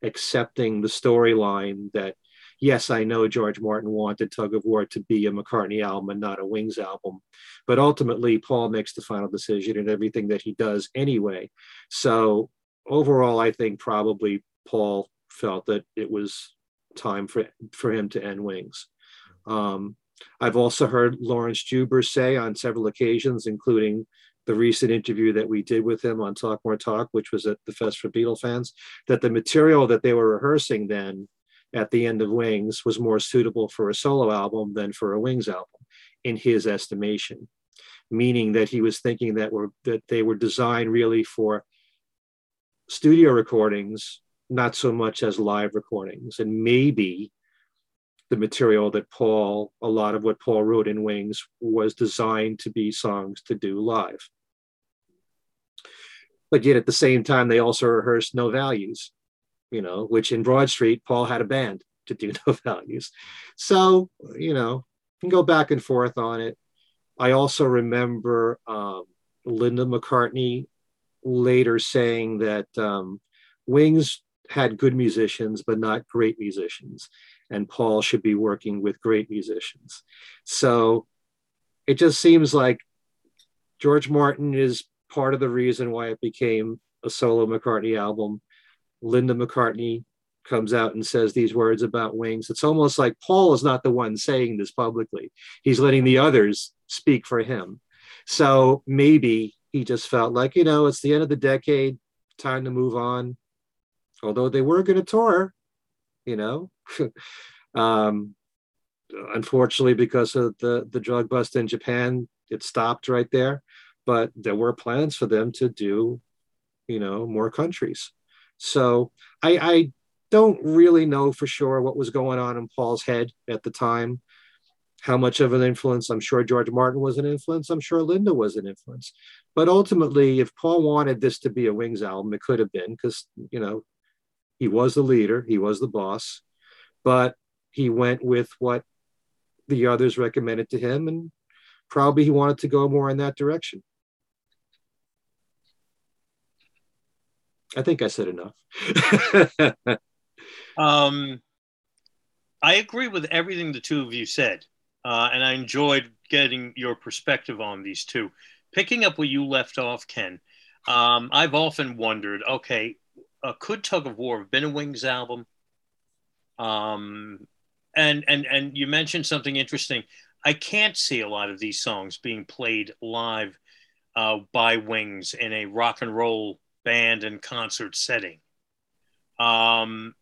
accepting the storyline that yes, I know George Martin wanted Tug of War to be a McCartney album and not a Wings album, but ultimately Paul makes the final decision and everything that he does anyway. So overall, I think probably Paul felt that it was time for for him to end Wings. Um, I've also heard Laurence Juber say on several occasions, including the recent interview that we did with him on Talk More Talk, which was at the Fest for Beatle fans, that the material that they were rehearsing then at the end of Wings was more suitable for a solo album than for a Wings album, in his estimation, meaning that he was thinking that were that they were designed really for studio recordings, not so much as live recordings, and maybe the material that Paul, a lot of what Paul wrote in Wings was designed to be songs to do live. But yet at the same time, they also rehearsed no values you know, which in Broad Street, Paul had a band to do no values. So, you know, can go back and forth on it. I also remember um, Linda McCartney later saying that um, Wings had good musicians, but not great musicians. And Paul should be working with great musicians. So it just seems like George Martin is part of the reason why it became a solo McCartney album. Linda McCartney comes out and says these words about wings. It's almost like Paul is not the one saying this publicly. He's letting the others speak for him. So maybe he just felt like, you know, it's the end of the decade, time to move on. Although they were going to tour, you know. um, unfortunately, because of the, the drug bust in Japan, it stopped right there. But there were plans for them to do, you know, more countries. So I, I don't really know for sure what was going on in Paul's head at the time, how much of an influence. I'm sure George Martin was an influence. I'm sure Linda was an influence. But ultimately, if Paul wanted this to be a Wings album, it could have been because, you know, he was the leader, he was the boss, but he went with what the others recommended to him. And probably he wanted to go more in that direction. I think I said enough. um, I agree with everything the two of you said, uh, and I enjoyed getting your perspective on these two. Picking up where you left off, Ken, um, I've often wondered okay, uh, could Tug of War have been a Wings album? Um, and, and, and you mentioned something interesting. I can't see a lot of these songs being played live uh, by Wings in a rock and roll band and concert setting. Um,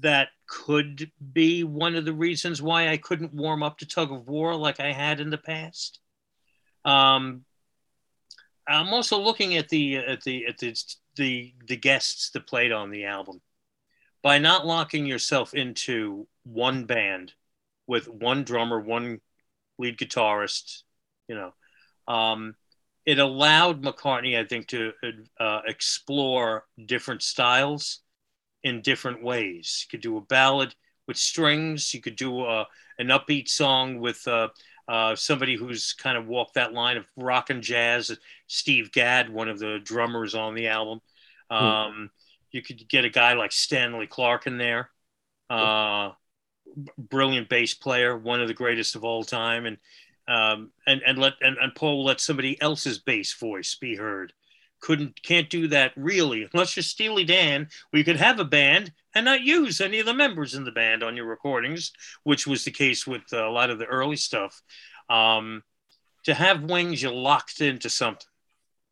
that could be one of the reasons why I couldn't warm up to tug of war like I had in the past. Um, I'm also looking at the at the at the, the the guests that played on the album. By not locking yourself into one band with one drummer, one lead guitarist, you know, um, it allowed McCartney, I think, to uh, explore different styles in different ways. You could do a ballad with strings. You could do a, uh, an upbeat song with uh, uh, somebody who's kind of walked that line of rock and jazz. Steve Gadd, one of the drummers on the album. Um, You could get a guy like Stanley Clarke in there, uh, brilliant bass player, one of the greatest of all time, and um, and and let and, and Paul let somebody else's bass voice be heard. Couldn't can't do that really unless you're Steely Dan. We could have a band and not use any of the members in the band on your recordings, which was the case with uh, a lot of the early stuff. Um, to have wings, you're locked into something.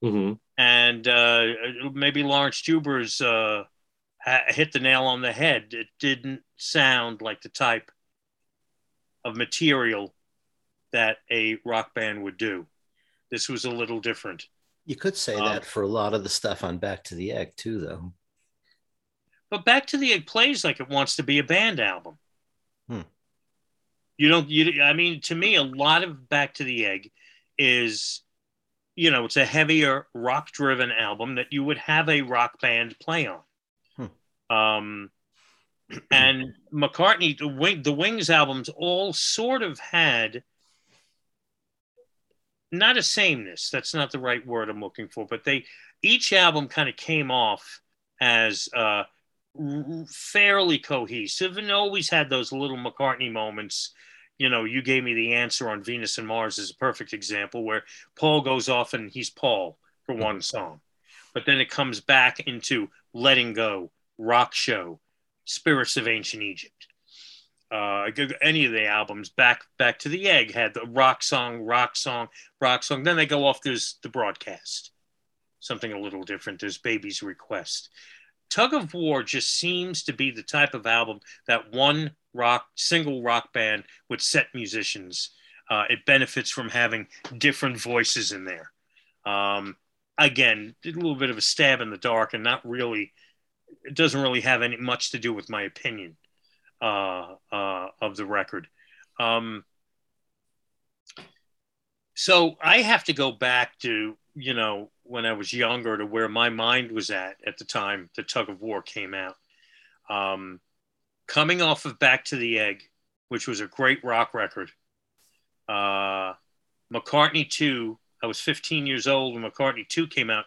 hmm And uh, maybe Laurence Juber's uh, ha- hit the nail on the head. It didn't sound like the type of material that a rock band would do. This was a little different. You could say Um, that for a lot of the stuff on Back to the Egg too, though. But Back to the Egg plays like it wants to be a band album. Hmm. You don't. You. I mean, to me, a lot of Back to the Egg is, you know, it's a heavier rock-driven album that you would have a rock band play on. Um, and McCartney, the, Wing, the Wings albums all sort of had not a sameness. That's not the right word I'm looking for, but they each album kind of came off as uh, fairly cohesive and always had those little McCartney moments. You know, you gave me the answer on Venus and Mars is a perfect example where Paul goes off and he's Paul for one song, but then it comes back into Letting Go, Rock Show, Spirits of Ancient Egypt. Uh, any of the albums, back back to the Egg had the rock song, rock song, rock song. Then they go off. There's the broadcast, something a little different. There's Baby's Request. Tug of War just seems to be the type of album that one rock single rock band with set musicians. Uh, it benefits from having different voices in there. Um, again, a little bit of a stab in the dark, and not really. It doesn't really have any much to do with my opinion uh, uh, of the record. Um, so I have to go back to you know when I was younger to where my mind was at at the time the Tug of War came out. Um, coming off of Back to the Egg, which was a great rock record. Uh, McCartney 2, I was 15 years old when McCartney 2 came out.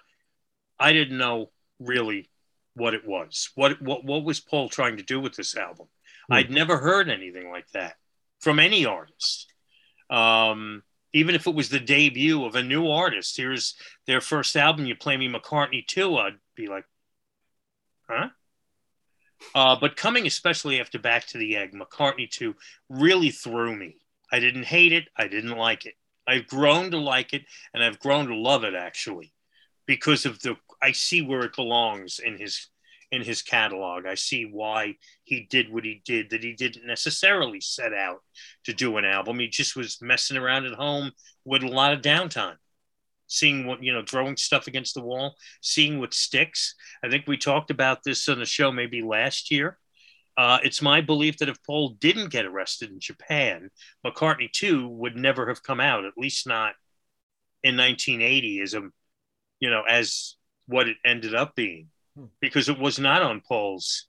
I didn't know really what it was. What what what was Paul trying to do with this album? Hmm. I'd never heard anything like that from any artist. Um, even if it was the debut of a new artist, here's their first album. You play me McCartney 2, I'd be like, huh? Uh, but coming especially after Back to the Egg, McCartney 2 really threw me. I didn't hate it. I didn't like it. I've grown to like it, and I've grown to love it actually, because of the. I see where it belongs in his in his catalog. I see why he did what he did. That he didn't necessarily set out to do an album. He just was messing around at home with a lot of downtime, seeing what you know, throwing stuff against the wall, seeing what sticks. I think we talked about this on the show maybe last year. Uh, it's my belief that if Paul didn't get arrested in Japan, McCartney 2 would never have come out, at least not in 1980 as a, you know, as what it ended up being. Because it was not on Paul's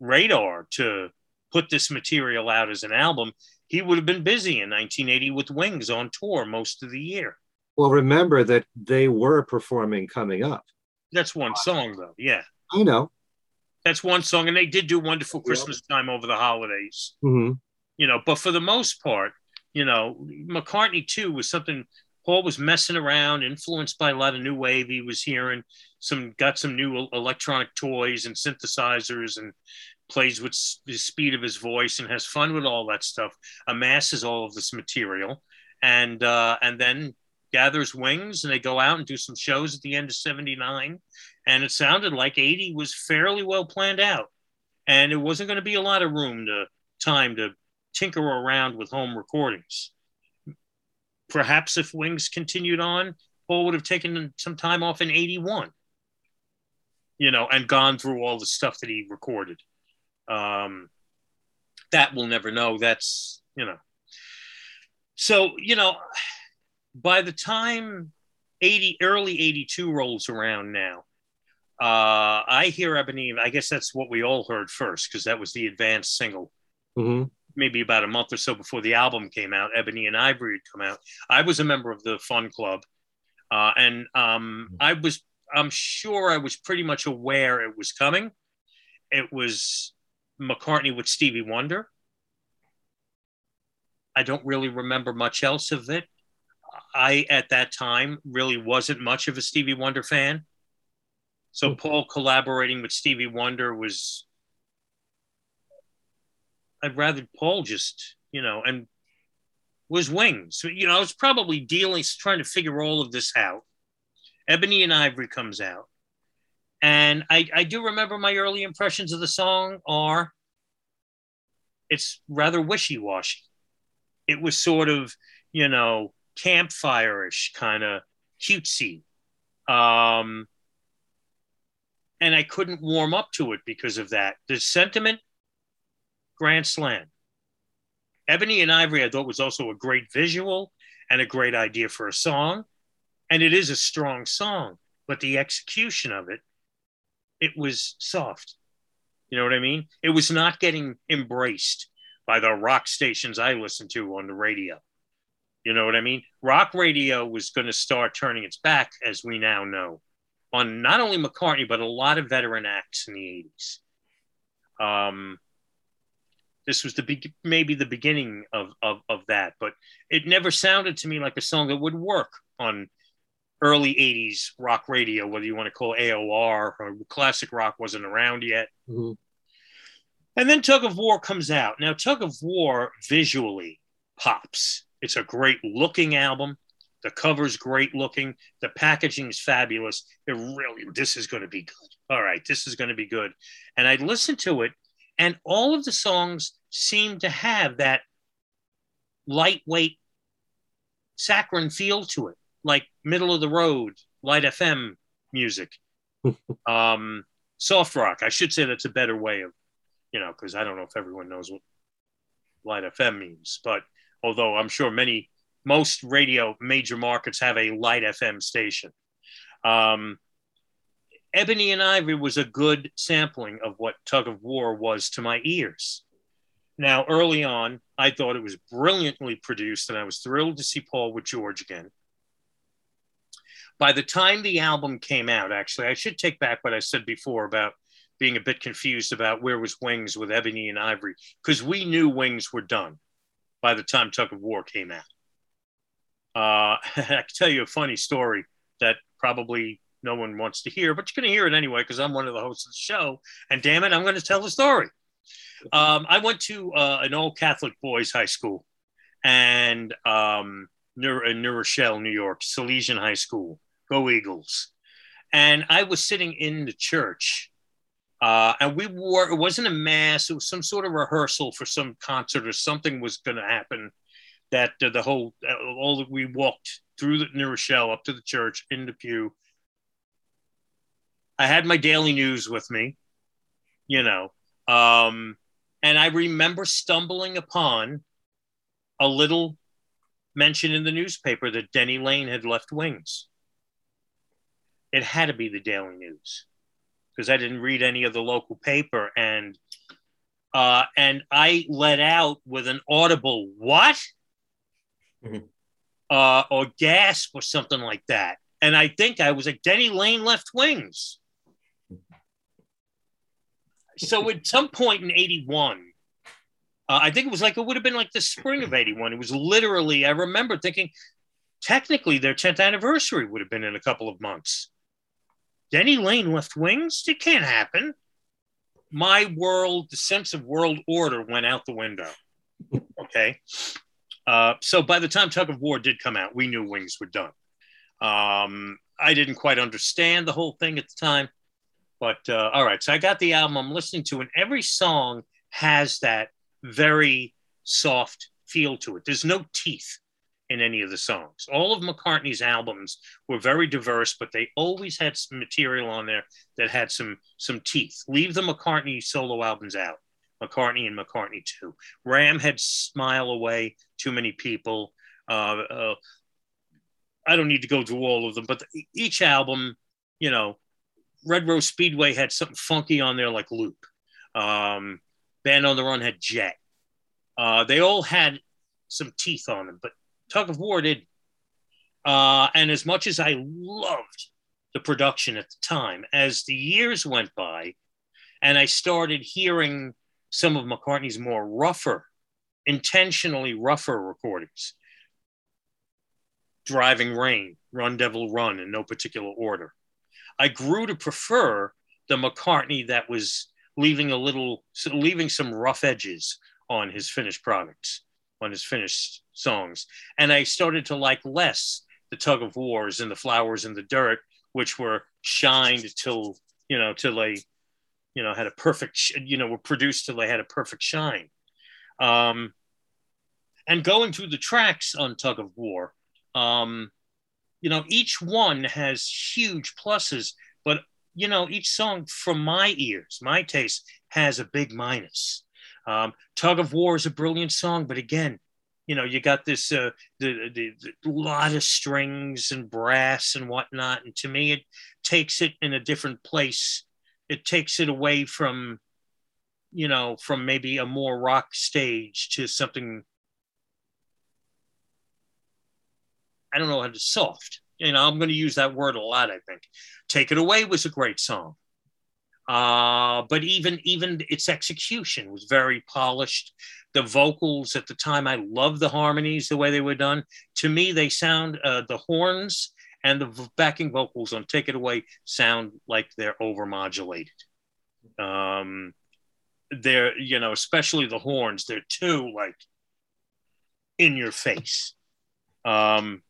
radar to put this material out as an album. He would have been busy in 1980 with Wings on tour most of the year. Well, remember that they were performing coming up. That's one song, though. Yeah. I know. That's one song. And they did do Wonderful. Christmas Time over the holidays. hmm you know, but for the most part, you know, McCartney too was something Paul was messing around, influenced by a lot of new wave he was hearing, some got some new electronic toys and synthesizers and plays with the speed of his voice and has fun with all that stuff, amasses all of this material and uh and then gathers wings and they go out and do some shows at the end of 79 and it sounded like 80 was fairly well planned out. And it wasn't going to be a lot of room to time to tinker around with home recordings. Perhaps if Wings continued on, Paul would have taken some time off in 81, you know, and gone through all the stuff that he recorded. Um, that we'll never know. That's, you know. So, you know, by the time 80, early 82 rolls around now, uh, I hear Ebony, I guess that's what we all heard first because that was the advanced single hmm maybe about a month or so before the album came out. Ebony and Ivory had come out. I was a member of the Fun Club, uh, and um, I was. I'm sure I was pretty much aware it was coming. It was McCartney with Stevie Wonder. I don't really remember much else of it. I, at that time, really wasn't much of a Stevie Wonder fan. So hmm. Paul collaborating with Stevie Wonder was, I'd rather Paul just, you know, and was Wings. You know, I was probably dealing, trying to figure all of this out. Ebony and Ivory comes out. And I, I do remember my early impressions of the song are it's rather wishy washy. It was sort of, you know, campfire-ish kind of cutesy. Um, and I couldn't warm up to it because of that. The sentiment, Grand Slam. Ebony and Ivory, I thought was also a great visual and a great idea for a song. And it is a strong song, but the execution of it, it was soft. You know what I mean? It was not getting embraced by the rock stations I listened to on the radio. You know what I mean? Rock radio was going to start turning its back, as we now know, on not only McCartney, but a lot of veteran acts in the 80s. Um, this was the be- maybe the beginning of, of, of that, but it never sounded to me like a song that would work on early 80s rock radio, whether you want to call AOR or classic rock wasn't around yet. Mm-hmm. And then Tug of War comes out. Now, Tug of War visually pops. It's a great looking album. The cover's great looking. The packaging is fabulous. It really, this is going to be good. All right, this is going to be good. And I listened to it, and all of the songs seem to have that lightweight saccharine feel to it, like middle of the road, light FM music. um, soft rock. I should say that's a better way of, you know, because I don't know if everyone knows what light FM means, but although I'm sure many, most radio major markets have a light FM station. Um, Ebony and Ivory was a good sampling of what Tug of War was to my ears. Now, early on, I thought it was brilliantly produced, and I was thrilled to see Paul with George again. By the time the album came out, actually, I should take back what I said before about being a bit confused about where was Wings with Ebony and Ivory, because we knew Wings were done by the time Tug of War came out. Uh, I can tell you a funny story that probably no one wants to hear, but you're going to hear it anyway because I'm one of the hosts of the show. And damn it, I'm going to tell the story. Um, I went to uh, an old Catholic boys' high school and um, in New Rochelle, New York, Salesian High School. Go Eagles. And I was sitting in the church uh, and we wore, it wasn't a mass, it was some sort of rehearsal for some concert or something was going to happen. That uh, the whole, uh, all that we walked through the New Rochelle up to the church in the pew. I had my daily news with me, you know, um, and I remember stumbling upon a little mention in the newspaper that Denny Laine had left Wings. It had to be the Daily News because I didn't read any of the local paper, and uh, and I let out with an audible "what" mm-hmm. uh, or gasp or something like that, and I think I was like, "Denny Laine left Wings." so at some point in '81. Uh, I think it was like it would have been like the spring of '81. It was literally. I remember thinking, technically, their 10th anniversary would have been in a couple of months. Denny Laine left wings? It can't happen. My world, the sense of world order went out the window. Okay. Uh, so by the time Tug of War did come out, we knew wings were done. Um, I didn't quite understand the whole thing at the time. But uh, all right, so I got the album I'm listening to, and every song has that very soft feel to it. There's no teeth in any of the songs. All of McCartney's albums were very diverse, but they always had some material on there that had some some teeth. Leave the McCartney solo albums out. McCartney and McCartney 2. Ram had Smile Away, Too Many People. Uh, uh, I don't need to go through all of them, but the, each album, you know, Red Rose Speedway had something funky on there like Loup. Um, Band on the Run had Jet. Uh, they all had some teeth on them, but Tug of War did. Uh, and as much as I loved the production at the time, as the years went by, and I started hearing some of McCartney's more rougher, intentionally rougher recordings, Driving Rain, Run Devil Run, in no particular order. I grew to prefer the McCartney that was leaving a little, leaving some rough edges on his finished products, on his finished songs. And I started to like less the tug of wars and the flowers and the dirt, which were shined till, you know, till they, you know, had a perfect, you know, were produced till they had a perfect shine. Um, and going through the tracks on tug of war, um, you know, each one has huge pluses, but you know, each song from my ears, my taste, has a big minus. Um, Tug of War is a brilliant song, but again, you know, you got this uh, the, the, the lot of strings and brass and whatnot, and to me, it takes it in a different place. It takes it away from, you know, from maybe a more rock stage to something. I don't know how to soft. You know, I'm going to use that word a lot. I think "Take It Away" was a great song. Uh, but even even its execution was very polished. The vocals at the time, I love the harmonies the way they were done. To me, they sound uh, the horns and the backing vocals on "Take It Away" sound like they're overmodulated. Um, they're you know, especially the horns, they're too like in your face. Um,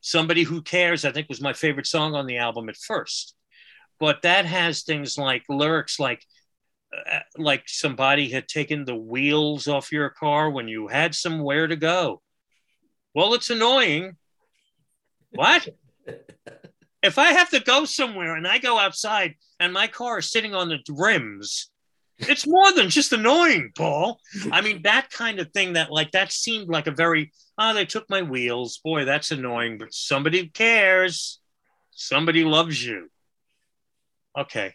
somebody who cares, I think, was my favorite song on the album at first but that has things like lyrics like uh, like somebody had taken the wheels off your car when you had somewhere to go. Well, it's annoying. What? if I have to go somewhere and I go outside and my car is sitting on the rims, it's more than just annoying, Paul. I mean, that kind of thing that like that seemed like a very oh, they took my wheels. Boy, that's annoying, but somebody cares. Somebody loves you okay.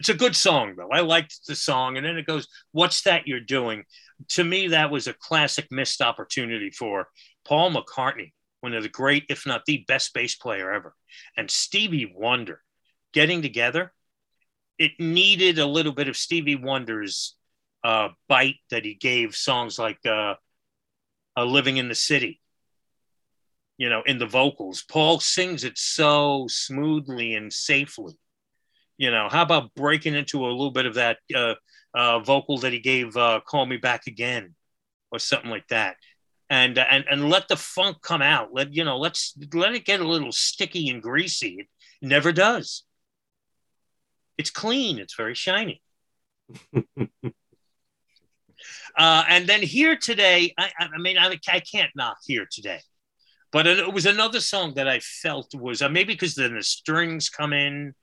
It's a good song though. I liked the song, and then it goes, "What's that you're doing?" To me, that was a classic missed opportunity for Paul McCartney, one of the great, if not the best bass player ever, and Stevie Wonder getting together. It needed a little bit of Stevie Wonder's uh, bite that he gave songs like uh, uh, "Living in the City." You know, in the vocals, Paul sings it so smoothly and safely you know, how about breaking into a little bit of that uh, uh, vocal that he gave uh, "Call Me Back Again" or something like that, and uh, and and let the funk come out. Let you know, let's let it get a little sticky and greasy. It never does. It's clean. It's very shiny. uh, and then here today, I, I mean, I, I can't knock here today, but it was another song that I felt was uh, maybe because then the strings come in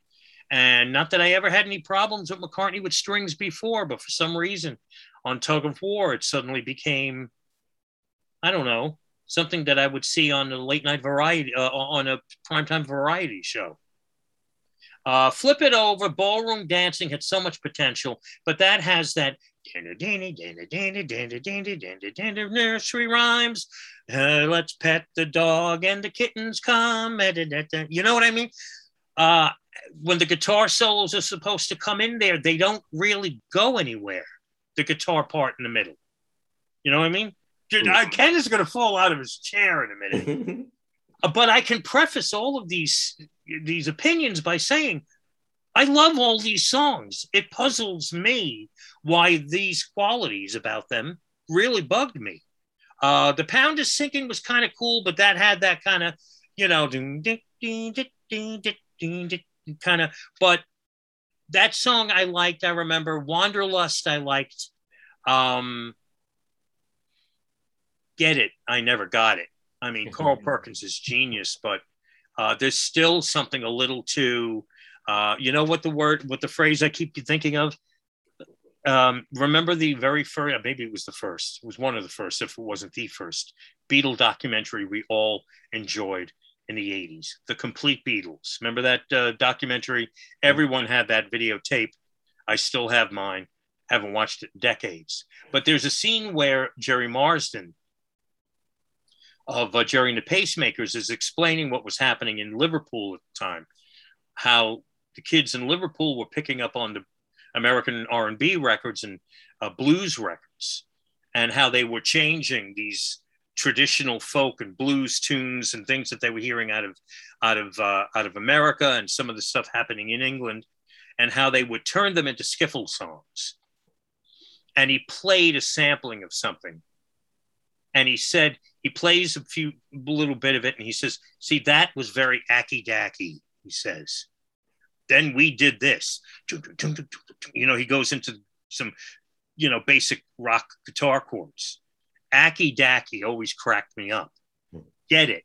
and not that I ever had any problems with McCartney with strings before, but for some reason on Tug of War, it suddenly became, I don't know, something that I would see on a late night variety, uh, on a primetime variety show. Uh, flip it over. Ballroom dancing had so much potential, but that has that nursery rhymes. Uh, let's pet the dog and the kittens come. You know what I mean? Uh, when the guitar solos are supposed to come in there, they don't really go anywhere. The guitar part in the middle. You know what I mean? Dude, I, Ken is going to fall out of his chair in a minute. Uh, but I can preface all of these these opinions by saying I love all these songs. It puzzles me why these qualities about them really bugged me. Uh, the pound is sinking was kind of cool, but that had that kind of, you know, kind of, but that song I liked. I remember Wanderlust. I liked. Um, Get it? I never got it. I mean, Carl Perkins is genius, but uh, there's still something a little too. Uh, you know what the word, what the phrase I keep thinking of? Um, remember the very first, maybe it was the first, it was one of the first, if it wasn't the first Beatle documentary we all enjoyed in the 80s, the complete Beatles. Remember that uh, documentary? Everyone had that videotape. I still have mine. Haven't watched it in decades. But there's a scene where Gerry Marsden of uh, Gerry and the Pacemakers is explaining what was happening in Liverpool at the time, how the kids in Liverpool were picking up on the American R&B records and uh, blues records, and how they were changing these traditional folk and blues tunes and things that they were hearing out of out of uh, out of America and some of the stuff happening in England, and how they would turn them into skiffle songs. And he played a sampling of something, and he said he plays a few little bit of it, and he says, "See, that was very acky dacky." He says. Then we did this. You know, he goes into some, you know, basic rock guitar chords Aki Daki always cracked me up. Get it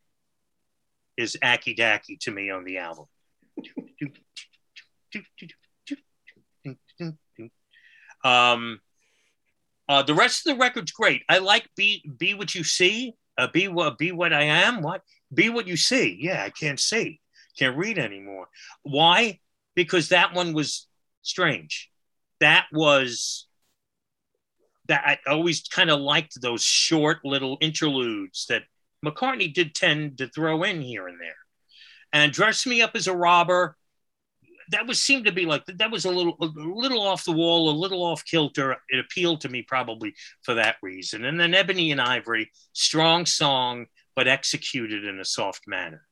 is Aki Daki to me on the album. Um, uh, the rest of the record's great. I like "Be Be What You See," uh, "Be What Be What I Am." What? Be what you see. Yeah, I can't see, can't read anymore. Why? Because that one was strange. That was that I always kind of liked those short little interludes that McCartney did tend to throw in here and there. And dress me up as a robber. That was seemed to be like that was a little a little off the wall, a little off kilter. It appealed to me probably for that reason. And then Ebony and Ivory, strong song, but executed in a soft manner.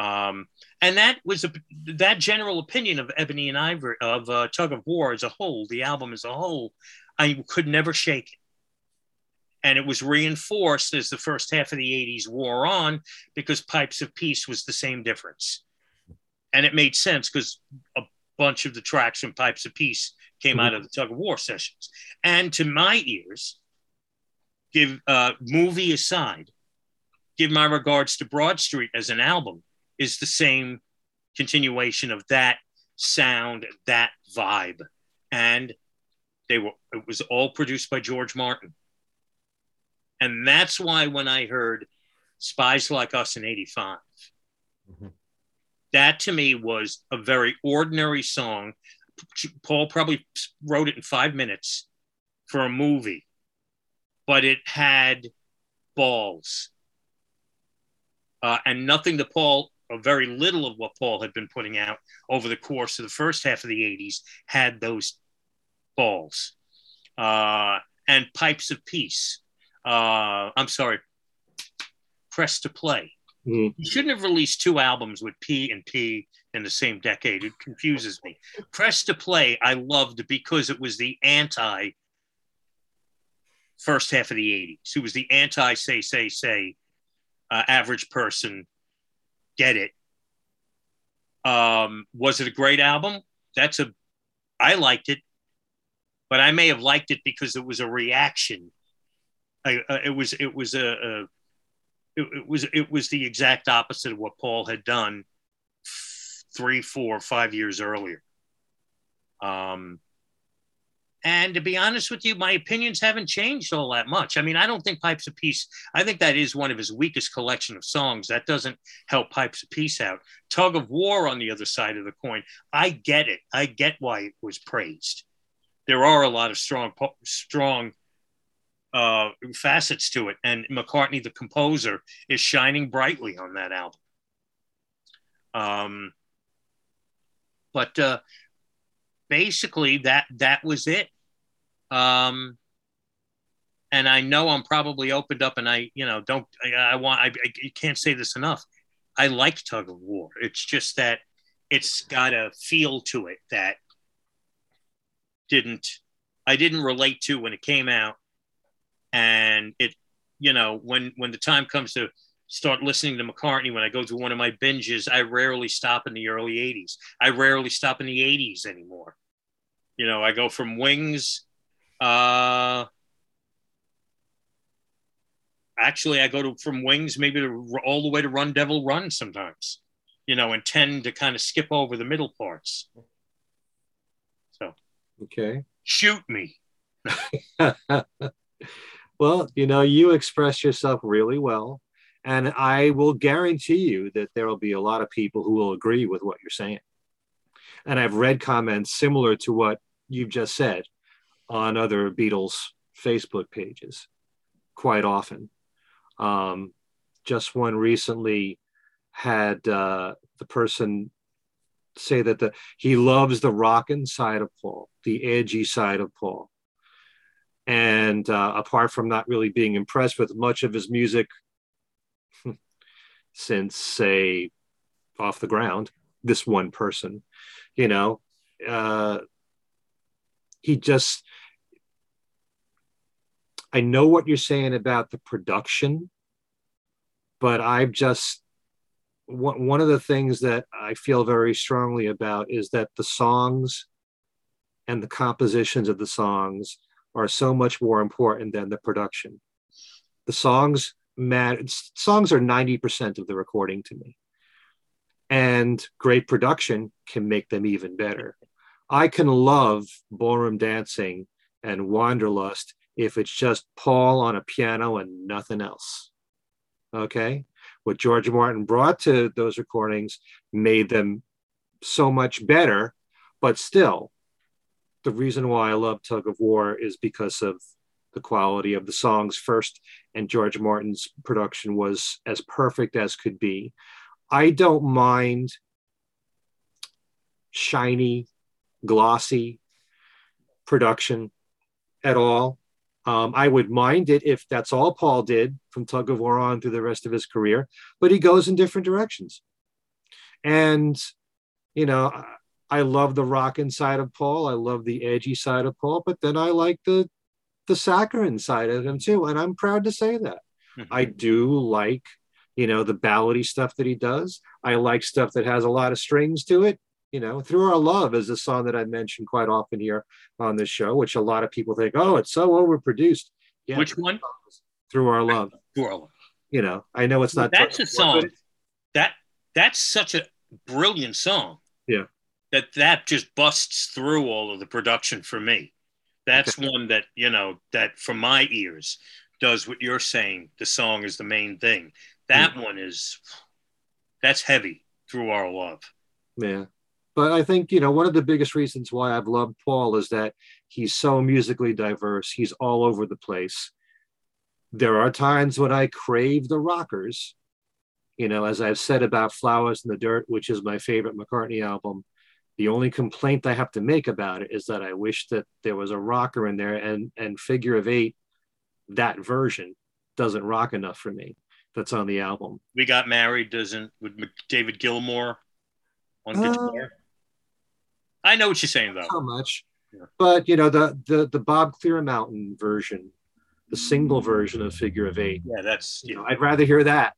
Um, and that was a, that general opinion of Ebony and Ivory of uh, Tug of War as a whole, the album as a whole, I could never shake it. And it was reinforced as the first half of the 80s wore on because Pipes of Peace was the same difference. And it made sense because a bunch of the tracks from Pipes of Peace came out of the tug of war sessions. And to my ears, give uh, movie aside, give my regards to Broad Street as an album is the same continuation of that sound, that vibe. And they were it was all produced by George Martin. And that's why when I heard Spies Like Us in 85, mm-hmm. that to me was a very ordinary song. Paul probably wrote it in five minutes for a movie, but it had balls. Uh, and nothing to Paul, or very little of what Paul had been putting out over the course of the first half of the 80s, had those balls uh, and Pipes of Peace. Uh, I'm sorry, Press to Play. Mm-hmm. You shouldn't have released two albums with P and P in the same decade. It confuses me. Press to Play, I loved because it was the anti first half of the 80s. It was the anti say, say, say, uh, average person. Get it. Um, was it a great album? That's a, I liked it but I may have liked it because it was a reaction. I, uh, it was it was a, a it, it, was it was the exact opposite of what Paul had done three, four, five years earlier. Um, and to be honest with you, my opinions haven't changed all that much. I mean, I don't think Pipes of Peace, I think that is one of his weakest collection of songs. That doesn't help Pipes of Peace out. Tug of War on the other side of the coin, I get it. I get why it was praised there are a lot of strong strong uh, facets to it, and McCartney, the composer, is shining brightly on that album. Um, but uh, basically, that that was it. Um, and I know I'm probably opened up, and I, you know, don't I, I want I, I can't say this enough. I like tug of war. It's just that it's got a feel to it that didn't I didn't relate to when it came out, and it you know when when the time comes to start listening to McCartney when I go to one of my binges, I rarely stop in the early 80s. I rarely stop in the 80s anymore. You know, I go from Wings. Uh, actually, I go to from Wings maybe to all the way to Run Devil Run sometimes. You know, and tend to kind of skip over the middle parts. Okay shoot me. well, you know, you express yourself really well. And I will guarantee you that there will be a lot of people who will agree with what you're saying. And I've read comments similar to what you've just said on other Beatles Facebook pages quite often. Um, just one recently had uh, the person say that the he loves the rockin' side of Paul, the edgy side of Paul. And uh, apart from not really being impressed with much of his music since, say, off the ground, this one person, you know, uh, he just, I know what you're saying about the production, but I've just, one of the things that I feel very strongly about is that the songs and the compositions of the songs are so much more important than the production. The songs matter. Songs are 90% of the recording to me. And great production can make them even better. I can love ballroom dancing and wanderlust if it's just Paul on a piano and nothing else. Okay what George Martin brought to those recordings made them so much better. But still, the reason why I love Tug of War is because of the quality of the songs first, and George Martin's production was as perfect as could be. I don't mind shiny, glossy production at all. Um, I would mind it if that's all Paul did from tug of war on through the rest of his career, but he goes in different directions. And, you know, I love the rockin' side of Paul. I love the edgy side of Paul, but then I like the the saccharine side of him too. And I'm proud to say that. Mm-hmm. I do like, you know, the ballady stuff that he does. I like stuff that has a lot of strings to it you know through our love is a song that i mentioned quite often here on this show which a lot of people think oh it's so overproduced. Yeah, which one? through our love. Through our love. You know i know it's not that's a song. that that's such a brilliant song. Yeah. That that just busts through all of the production for me. That's one that you know that for my ears does what you're saying the song is the main thing. That mm. one is that's heavy through our love. Yeah but I think, you know, one of the biggest reasons why I've loved Paul is that he's so musically diverse. He's all over the place. There are times when I crave the rockers, you know, as I've said about Flowers in the Dirt, which is my favorite McCartney album. The only complaint I have to make about it is that I wish that there was a rocker in there and and Figure of Eight, that version doesn't rock enough for me. That's on the album. We got married doesn't with David Gilmour on guitar. Uh, I know what you're saying though. How much? Yeah. But you know the the the Bob Clearmountain version, the single mm. version of Figure of Eight. Yeah, that's you know I'd rather hear that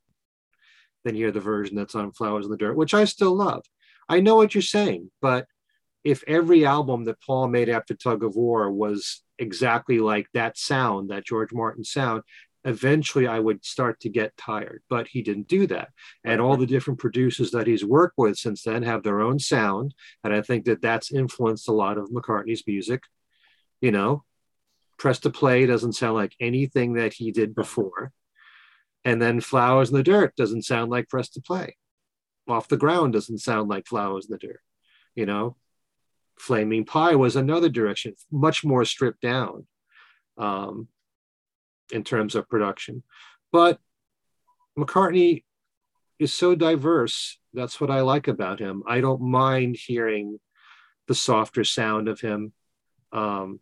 than hear the version that's on Flowers in the Dirt, which I still love. I know what you're saying, but if every album that Paul made after Tug of War was exactly like that sound, that George Martin sound, eventually I would start to get tired, but he didn't do that. And all the different producers that he's worked with since then have their own sound. And I think that that's influenced a lot of McCartney's music. You know, Press to Play doesn't sound like anything that he did before. And then Flowers in the Dirt doesn't sound like Press to Play. Off the Ground doesn't sound like Flowers in the Dirt. You know, Flaming Pie was another direction, much more stripped down. Um, in terms of production. But McCartney is so diverse. That's what I like about him. I don't mind hearing the softer sound of him. Um,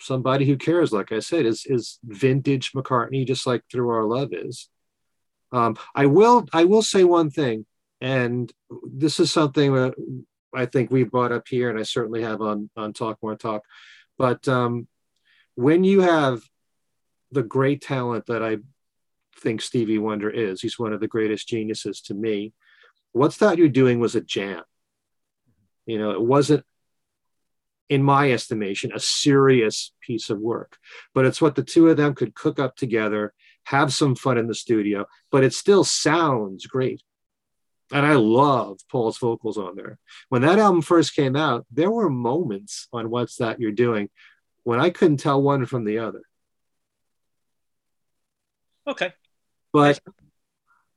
somebody who cares, like I said, is is vintage McCartney, just like Through Our Love is. Um, I will I will say one thing, and this is something that I think we brought up here, and I certainly have on on Talk More Talk. But um, when you have the great talent that I think Stevie Wonder is. He's one of the greatest geniuses to me. What's That You're Doing was a jam. You know, it wasn't, in my estimation, a serious piece of work, but it's what the two of them could cook up together, have some fun in the studio, but it still sounds great. And I love Paul's vocals on there. When that album first came out, there were moments on What's That You're Doing when I couldn't tell one from the other. Okay. But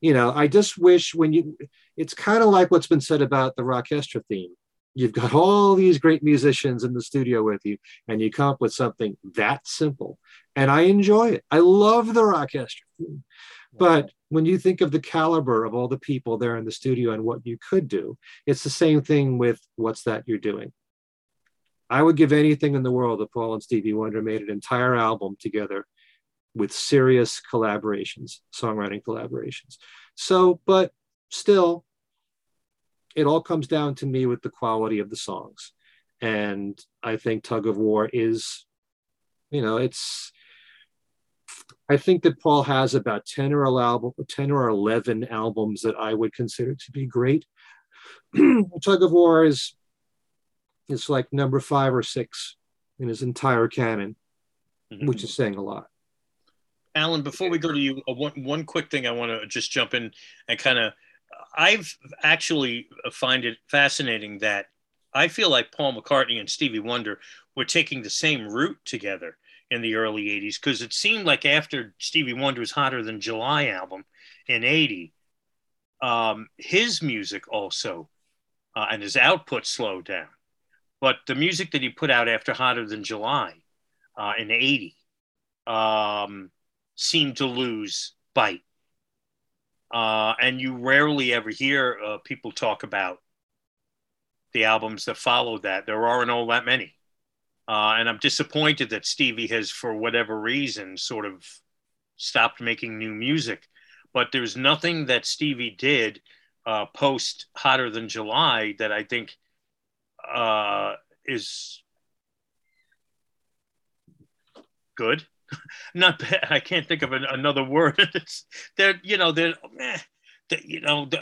you know, I just wish when you it's kind of like what's been said about the Rockestra theme. you've got all these great musicians in the studio with you, and you come up with something that simple. And I enjoy it. I love the orchestra. Theme. But when you think of the caliber of all the people there in the studio and what you could do, it's the same thing with what's that you're doing. I would give anything in the world if Paul and Stevie Wonder made an entire album together with serious collaborations, songwriting collaborations. So, but still, it all comes down to me with the quality of the songs. And I think Tug of War is, you know, it's, I think that Paul has about 10 or 11, 10 or 11 albums that I would consider to be great. Tug of War is it's like number five or six in his entire canon, mm-hmm. which is saying a lot. Alan, before we go to you, uh, one, one quick thing I want to just jump in and kind of, I've actually find it fascinating that I feel like Paul McCartney and Stevie Wonder were taking the same route together in the early 80s because it seemed like after Stevie Wonder's Hotter Than July album in 80, um, his music also uh, and his output slowed down. But the music that he put out after Hotter Than July uh, in 80 um, seemed to lose bite. Uh, and you rarely ever hear uh, people talk about the albums that followed that. There aren't all that many. Uh, and I'm disappointed that Stevie has, for whatever reason, sort of stopped making new music. But there's nothing that Stevie did uh, post Hotter Than July that I think uh, is good. Not bad. I can't think of an, another word. they're, you know, they're, eh, they, you know, the,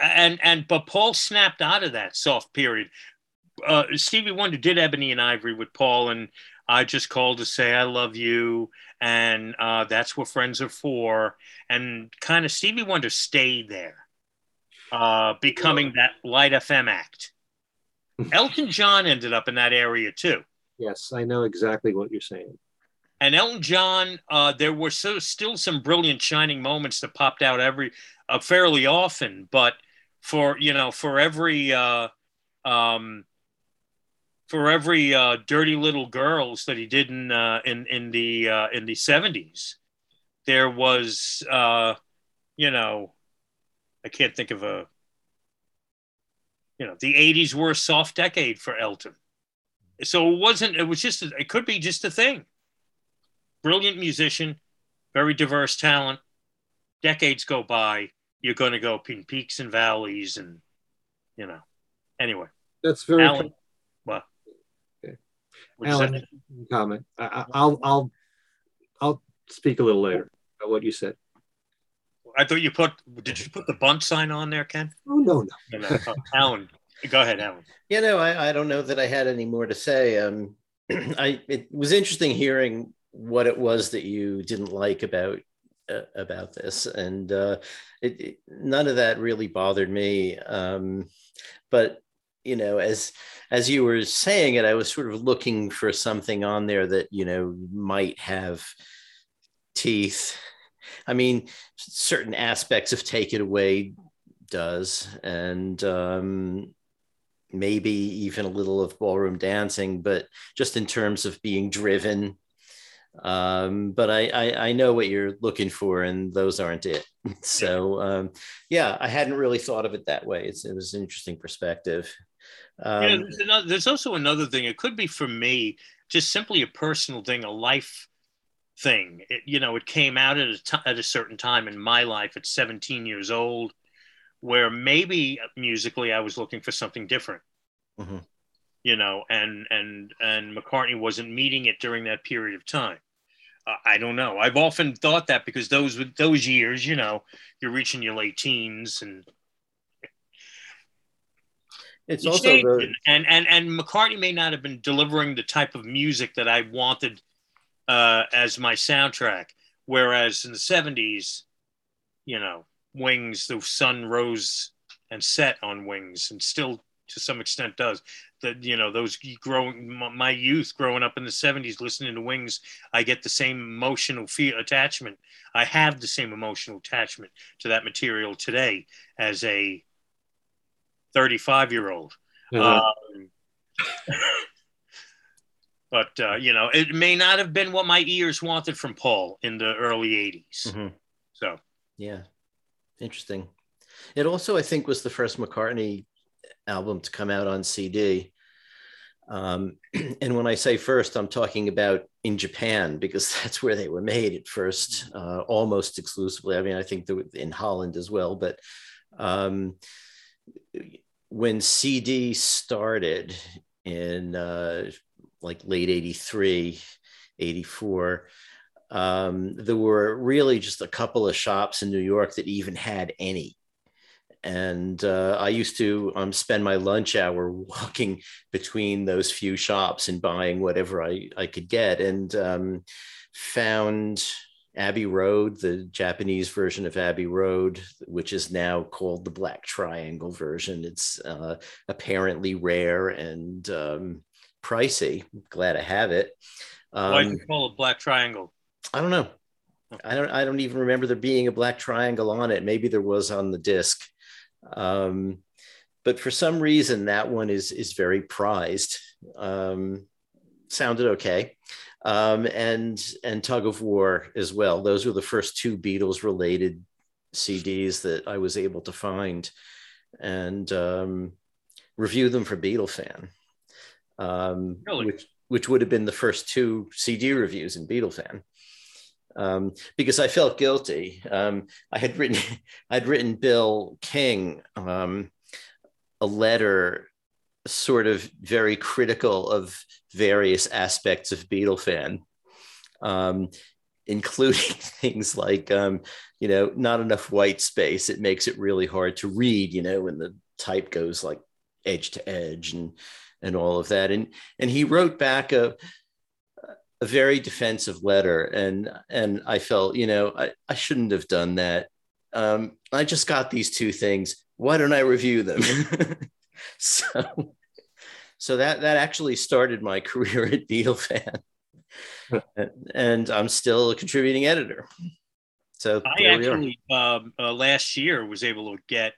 and and but Paul snapped out of that soft period. Uh, Stevie Wonder did Ebony and Ivory with Paul, and I just called to say I love you, and uh, that's what friends are for. And kind of Stevie Wonder stayed there, uh, becoming that light FM act. Elton John ended up in that area too. Yes, I know exactly what you're saying. And Elton John, uh, there were so, still some brilliant shining moments that popped out every uh, fairly often, but for you know, for every uh, um, for every uh, dirty little girls that he did in uh, in in the uh, in the seventies, there was uh, you know, I can't think of a you know, the 80s were a soft decade for Elton. So it wasn't, it was just, it could be just a thing. Brilliant musician, very diverse talent. Decades go by, you're going to go in peaks and valleys and, you know, anyway. That's very Alan, well, okay. Alan, comment. I, I'll, I'll, I'll speak a little later about what you said. I thought you put. Did you put the bunt sign on there, Ken? Oh no, no. no, no. Oh, Alan, go ahead, Alan. Yeah, no, I, I don't know that I had any more to say. Um, I it was interesting hearing what it was that you didn't like about uh, about this, and uh, it, it, none of that really bothered me. Um, but you know, as as you were saying it, I was sort of looking for something on there that you know might have teeth I mean, certain aspects of Take It Away does, and um, maybe even a little of ballroom dancing, but just in terms of being driven. Um, but I, I, I know what you're looking for, and those aren't it. So um, yeah, I hadn't really thought of it that way. It's, it was an interesting perspective. Um, yeah, there's, another, there's also another thing. It could be for me, just simply a personal thing, a life thing. It, you know, it came out at a, t- at a certain time in my life at 17 years old, where maybe musically I was looking for something different. Mm-hmm. You know, and and and McCartney wasn't meeting it during that period of time. I don't know. I've often thought that because those those years, you know, you're reaching your late teens and it's also the... and and and McCartney may not have been delivering the type of music that I wanted uh, as my soundtrack. Whereas in the 70s, you know, Wings, the sun rose and set on Wings and still to some extent does. That, you know, those growing, my youth growing up in the 70s listening to Wings, I get the same emotional feel, attachment. I have the same emotional attachment to that material today as a 35 year old. Uh-huh. Um, but uh, you know, it may not have been what my ears wanted from Paul in the early '80s. Mhm. So Yeah, interesting. It also, I think, was the first McCartney album to come out on CD. Um, and when I say first, I'm talking about in Japan because that's where they were made at first, uh, almost exclusively. I mean, I think in Holland as well, but um, when CD started in uh, like late 83, 84, um, there were really just a couple of shops in New York that even had any. And uh, I used to um, spend my lunch hour walking between those few shops and buying whatever I, I could get, and um, found Abbey Road, the Japanese version of Abbey Road, which is now called the Black Triangle version. It's uh, apparently rare and um, pricey. Glad I have it. why do Um, you call it Black Triangle? I don't know. I don't. I don't even remember there being a black triangle on it. Maybe there was on the disc, um, but for some reason that one is is very prized. Um, sounded okay, um, and and tug of war as well. Those were the first two Beatles related CDs that I was able to find, and um, review them for Beatlefan. Um, Really? which which would have been the first two CD reviews in Beatlefan um, because I felt guilty. Um, I had written, I'd written Bill King um, a letter, sort of very critical of various aspects of Beatlefan, um, including things like, um, you know, not enough white space. It makes it really hard to read, you know, when the type goes like edge to edge and and all of that. And and he wrote back a a very defensive letter and and i felt you know i, I shouldn't have done that um, i just got these two things why don't i review them so so that that actually started my career at Beatlefan and i'm still a contributing editor so I there we are. actually um, uh, last year was able to get.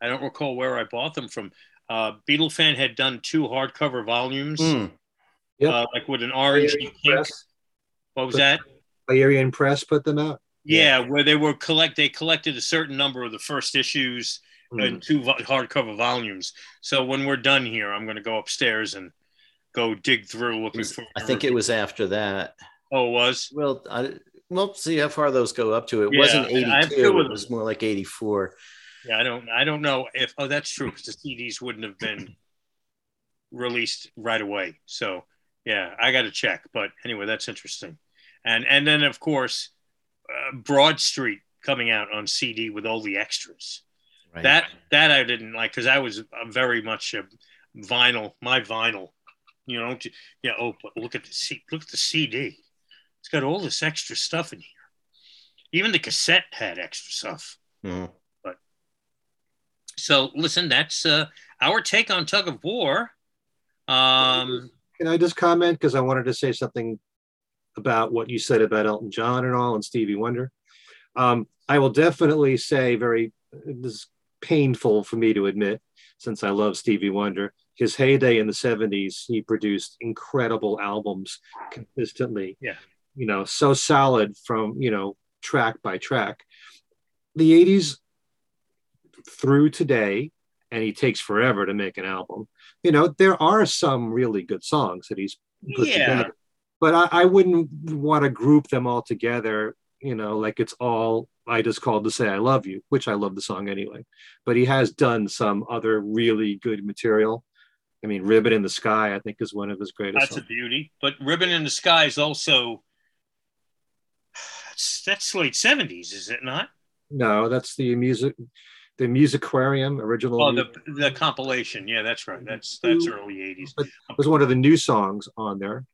I don't recall where I bought them from. Uh, Beatlefan had done two hardcover volumes, Mm, Yep. uh, like with an orange Aryan pink. Press, What was that? Pierian Press put them out. Yeah, where they were collect. They collected a certain number of the first issues Mm. in two vo- hardcover volumes. So when we're done here, I'm going to go upstairs and go dig through looking was- for. i think it was after that Oh, it was. well I, well see how far those go up to it Yeah, wasn't I- I 82 it was more like 84 Yeah, I don't. I don't know if. Oh, that's true. Because the CDs wouldn't have been released right away. So yeah, I got to check. But anyway, that's interesting. And and then of course, uh, Broad Street coming out on CD with all the extras. right That that I didn't like because I was uh, very much a vinyl. My vinyl, you know. Yeah. Oh, but look at the C. Look at the CD. It's got all this extra stuff in here. Even the cassette had extra stuff. Mhm. So listen, that's uh, our take on tug of war. Um, Can I just comment because I wanted to say something about what you said about Elton John and all and Stevie Wonder. Um, I will definitely say very this is painful for me to admit since I love Stevie Wonder. His heyday in the 70s, he produced incredible albums consistently. Yeah. You know, so solid from, you know, track by track. The 80s through today, and he takes forever to make an album. You know, there are some really good songs that he's put Yeah. together, but I, I wouldn't want to group them all together. You know, like it's all I just called to say I love you, which I love the song anyway. But he has done some other really good material. I mean, Ribbon in the Sky, I think, is one of his greatest. that's a beauty. But Ribbon in the Sky is also that's, that's late seventies, is it not? No, that's the music, the Musiquarium original. Oh, the the compilation. Yeah, that's right. That's that's early eighties. but it was one of the new songs on there.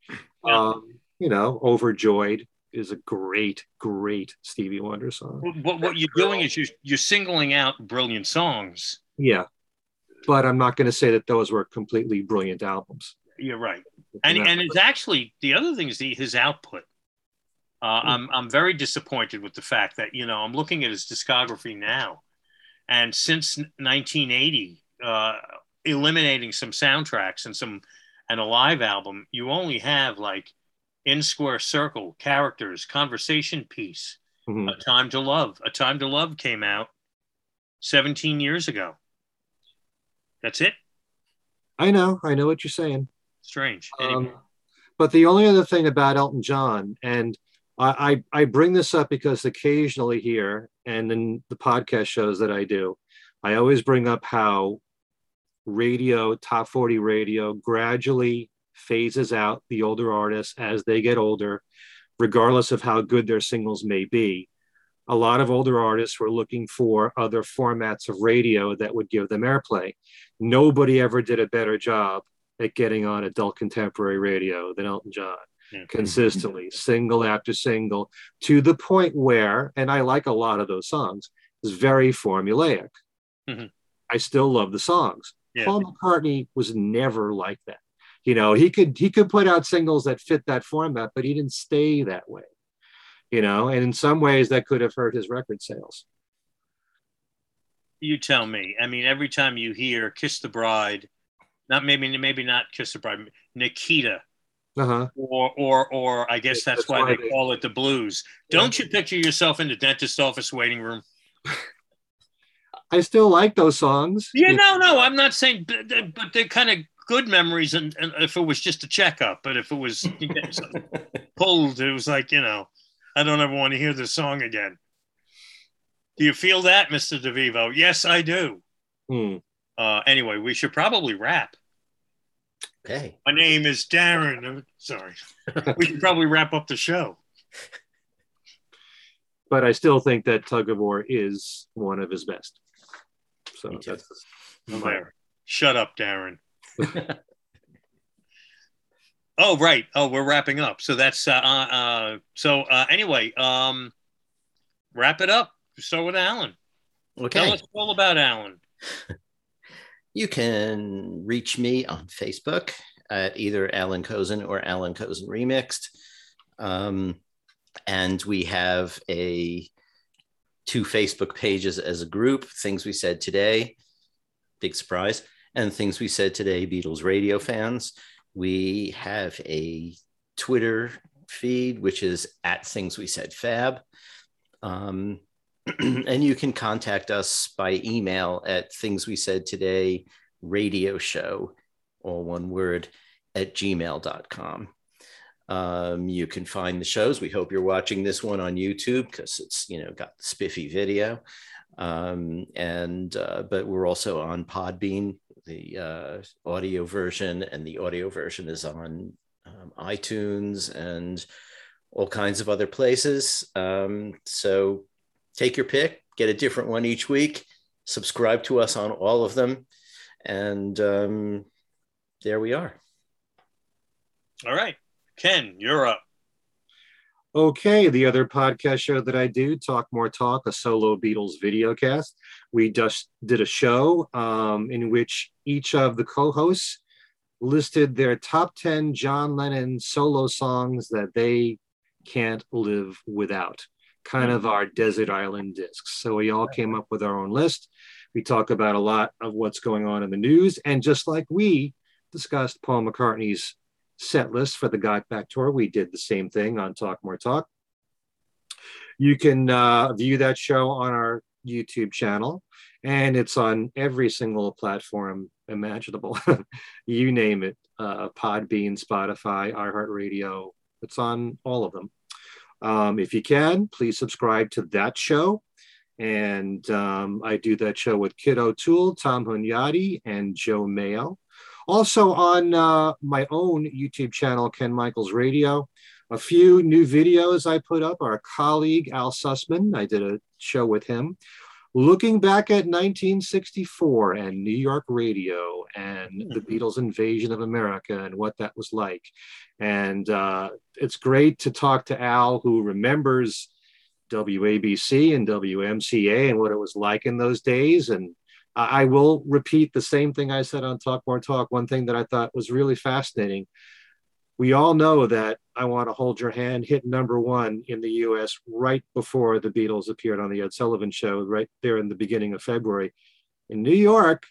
Yeah. Um, you know, Overjoyed is a great, great Stevie Wonder song. What what you're doing is you you're singling out brilliant songs. Yeah. But I'm not going to say that those were completely brilliant albums. You're right. and and it's actually the other thing is the, his output. Uh, I'm I'm very disappointed with the fact that you know I'm looking at his discography now, and since 1980, uh, eliminating some soundtracks and some and a live album, you only have like in square circle characters, conversation peace, Mhm. a time to love. A time to love came out 17 years ago. That's it. I know, I know what you're saying. Strange. Anyway, Um, but the only other thing about Elton John, and I, I, I bring this up because occasionally here and in the podcast shows that I do, I always bring up how radio, top 40 radio, gradually phases out the older artists as they get older, regardless of how good their singles may be. A lot of older artists were looking for other formats of radio that would give them airplay. Nobody ever did a better job at getting on adult contemporary radio than Elton John Yeah. consistently, single after single, to the point where, and I like a lot of those songs, is very formulaic. Mhm. I still love the songs. Yeah. Paul McCartney was never like that. You know, he could he could put out singles that fit that format, but he didn't stay that way. You know, and in some ways that could have hurt his record sales. you tell me. I mean, every time you hear "Kiss the Bride," not maybe maybe not "Kiss the Bride," Nikita, Uh-huh. or or or I guess that's, that's why why they they- call it the blues. Don't you picture yourself in the dentist office waiting room? I still like those songs. Yeah, no, no, I'm not saying, but they're, but they're kind of good memories. And, and if it was just a checkup, but if it was you get pulled, it was like you know, I don't ever want to hear this song again. Do you feel that, Mister DeVivo? Yes, I do. Hmm. Uh, anyway, we should probably wrap. Okay. My name is Darren. I'm sorry. We should probably wrap up the show. But I still think that Tug of War is one of his best. So that's There. Shut up, Darren. Oh, right. Oh, we're wrapping up. So that's uh, uh, uh so uh, anyway, um, wrap it up. Start with Alan. Okay. Tell us all about Alan. You can reach me on Facebook at either Alan Kozinn or Alan Kozinn Remixed. Um, and we have a two Facebook pages as a group, things we said today, big surprise, and things we said today, Beatles radio fans. We have a Twitter feed, which is at things we said fab. Um, and you can contact us by email at things we said today radio show all one word at gmail.com um, you can find the shows. We hope you're watching this one on youtube because it's you know got spiffy video. Um, and uh, but we're also on podbean. The uh, audio version and the audio version is on um, itunes and all kinds of other places. Um, so take your pick, get a different one each week, subscribe to us on all of them. And um, there we are. All right. Ken, you're up. Okay, the other podcast show that I do, Talk More Talk, a solo Beatles video cast. We just did a show um, in which each of the co hosts listed their top 10 John Lennon solo songs that they can't live without, kind of our desert island discs. So we all came up with our own list. We talk about a lot of what's going on in the news. And just like we discussed Paul McCartney's set list for the Got Back tour. We did the same thing on Talk More Talk. You can uh, view that show on our YouTube channel, and it's on every single platform imaginable. you name it uh, Podbean, Spotify, iHeartRadio. It's on all of them. Um, if you can, please subscribe to that show. And um, I do that show with Kit O'Toole, Tom Hunyadi, and Joe Mayo. Also on uh, my own YouTube channel, Ken Michaels Radio, a few new videos I put up. Our colleague Al Sussman, I did a show with him, looking back at 1964 and New York radio and the Beatles' invasion of America and what that was like. And uh, it's great to talk to Al, who remembers WABC and WMCA and what it was like in those days. And I will repeat the same thing I said on Talk More Talk. One thing that I thought was really fascinating. We all know that I Want to Hold Your Hand hit number one in the US right before the Beatles appeared on the Ed Sullivan Show, right there in the beginning of February. In New York,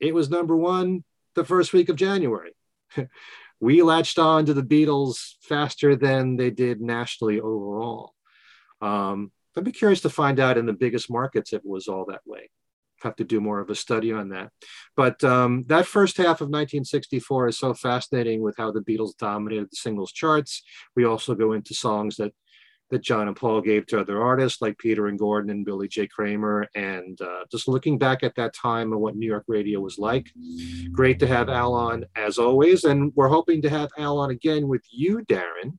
it was number one the first week of January. we latched on to the Beatles faster than they did nationally overall. Um, I'd be curious to find out in the biggest markets if it was all that way. Have to do more of a study on that. But um, that first half of 1964 is so fascinating with how the Beatles dominated the singles charts. We also go into songs that that John and Paul gave to other artists like Peter and Gordon and Billy J. Kramer. And uh, just looking back at that time and what New York radio was like, great to have Al on as always. And we're hoping to have Al on again with you, Darren,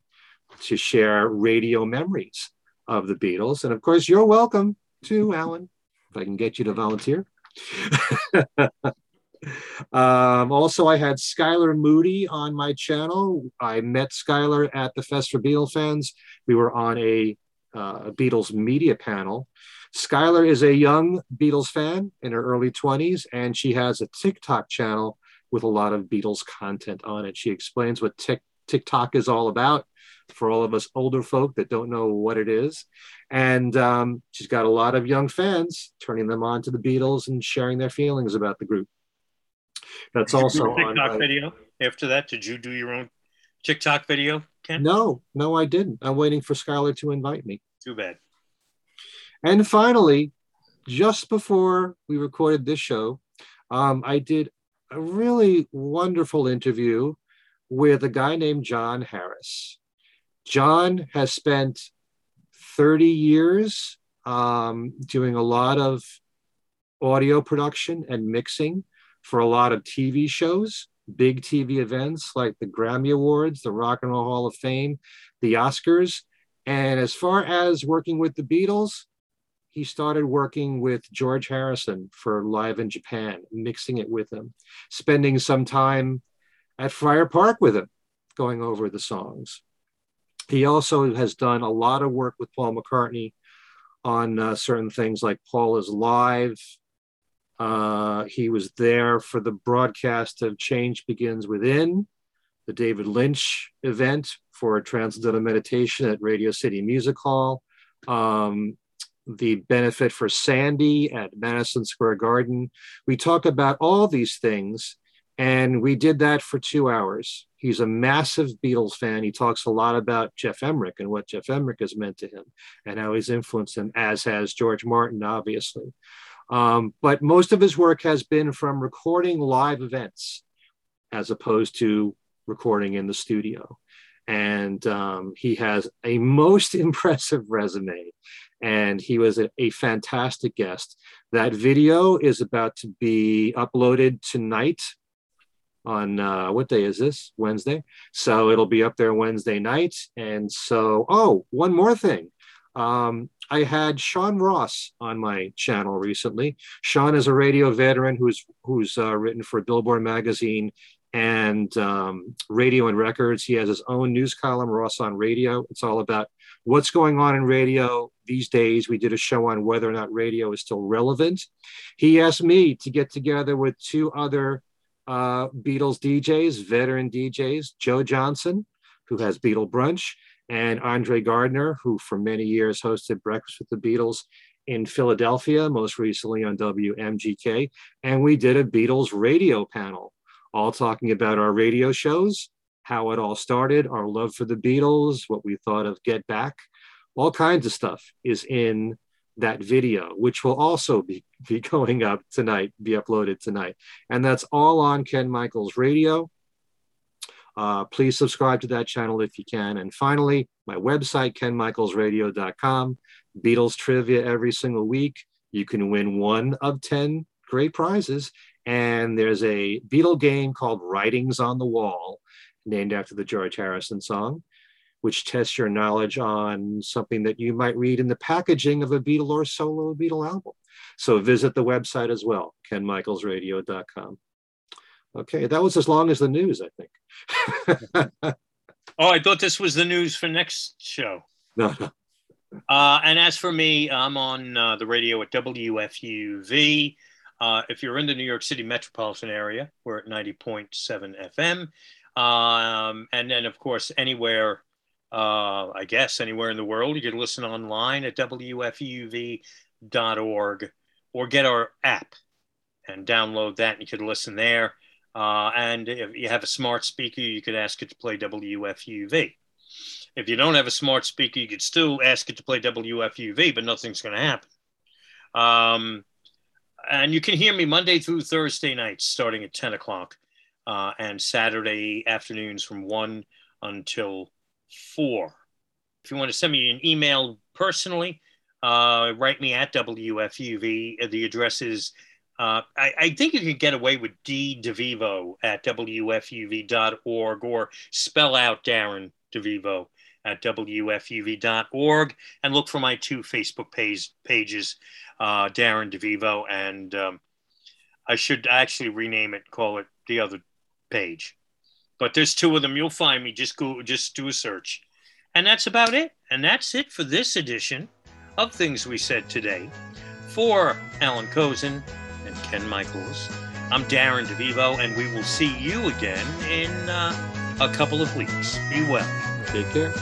to share radio memories of the Beatles. And of course, you're welcome too, Alan, if I can get you to volunteer. um, also, I had Skylar Moody on my channel. I met Skylar at the Fest for Beatles fans. We were on a uh, Beatles media panel. Skylar is a young Beatles fan in her early 20s, and she has a TikTok channel with a lot of Beatles content on it. She explains what TikTok is all about for all of us older folk that don't know what it is. And um, she's got a lot of young fans turning them on to the Beatles and sharing their feelings about the group. That's did also TikTok on, video. After that, did you do your own TikTok video, Ken? No, no, I didn't. I'm waiting for Skylar to invite me. Too bad. And finally, just before we recorded this show, um, I did a really wonderful interview with a guy named John Harris. John has spent 30 years um, doing a lot of audio production and mixing for a lot of TV shows, big TV events like the Grammy Awards, the Rock and Roll Hall of Fame, the Oscars. And as far as working with the Beatles, he started working with George Harrison for Live in Japan, mixing it with him, spending some time at Friar Park with him, going over the songs. He also has done a lot of work with Paul McCartney on uh, certain things like Paul is Live, uh, he was there for the broadcast of Change Begins Within, the David Lynch event for Transcendental Meditation at Radio City Music Hall, um, the benefit for Sandy at Madison Square Garden. We talk about all these things, and we did that for two hours. He's a massive Beatles fan. He talks a lot about Geoff Emerick and what Geoff Emerick has meant to him and how he's influenced him, as has George Martin, obviously. Um, but most of his work has been from recording live events as opposed to recording in the studio. And um, he has a most impressive resume. And he was a, a fantastic guest. That video is about to be uploaded tonight on uh, what day is this? Wednesday. So it'll be up there Wednesday night. And so, oh, one more thing. Um, I had Sean Ross on my channel recently. Sean is a radio veteran who's who's uh, written for Billboard magazine and um, Radio and Records. He has his own news column, Ross on Radio. It's all about what's going on in radio these days. We did a show on whether or not radio is still relevant. He asked me to get together with two other uh, Beatles DJs, veteran DJs, Joe Johnson, who has Beatle Brunch, and Andre Gardner, who for many years hosted Breakfast with the Beatles in Philadelphia, most recently on WMGK. And we did a Beatles radio panel, all talking about our radio shows, how it all started, our love for the Beatles, what we thought of Get Back, all kinds of stuff is in that video, which will also be, be going up tonight, be uploaded tonight. And that's all on Ken Michaels Radio. Uh, please subscribe to that channel if you can. And finally, my website, kenmichaelsradio.com, Beatles trivia every single week. You can win one of 10 great prizes. And there's a Beatle game called Writing's on the Wall, named after the George Harrison song, which tests your knowledge on something that you might read in the packaging of a Beatle or solo Beatle album. So visit the website as well, kenmichaelsradio.com. Okay, that was as long as the news, I think. oh, I thought this was the news for next show. No, no. Uh, and as for me, I'm on uh, the radio at WFUV. Uh, if you're in the New York City metropolitan area, we're at 90.7 FM. Um, and then, of course, anywhere, uh, I guess, anywhere in the world, you can listen online at WFUV.org or get our app and download that. And you could listen there. Uh, and if you have a smart speaker, you could ask it to play WFUV. If you don't have a smart speaker, you could still ask it to play WFUV, but nothing's going to happen. Um, and you can hear me Monday through Thursday nights starting at 10 o'clock uh, and Saturday afternoons from 1 until 4. If you want to send me an email personally, uh, write me at WFUV. The address is, uh, I, I, think you can get away with D DeVivo at WFUV.org or spell out Darren DeVivo at WFUV.org and look for my two Facebook page, pages, uh, Darren DeVivo, and um, I should actually rename it, call it the other page. But there's two of them. You'll find me. Just go, just do a search. And that's about it. And that's it for this edition of Things We Said Today. For Allan Kozinn and Ken Michaels, I'm Darren DeVivo, and we will see you again in uh, a couple of weeks. Be well. Take care.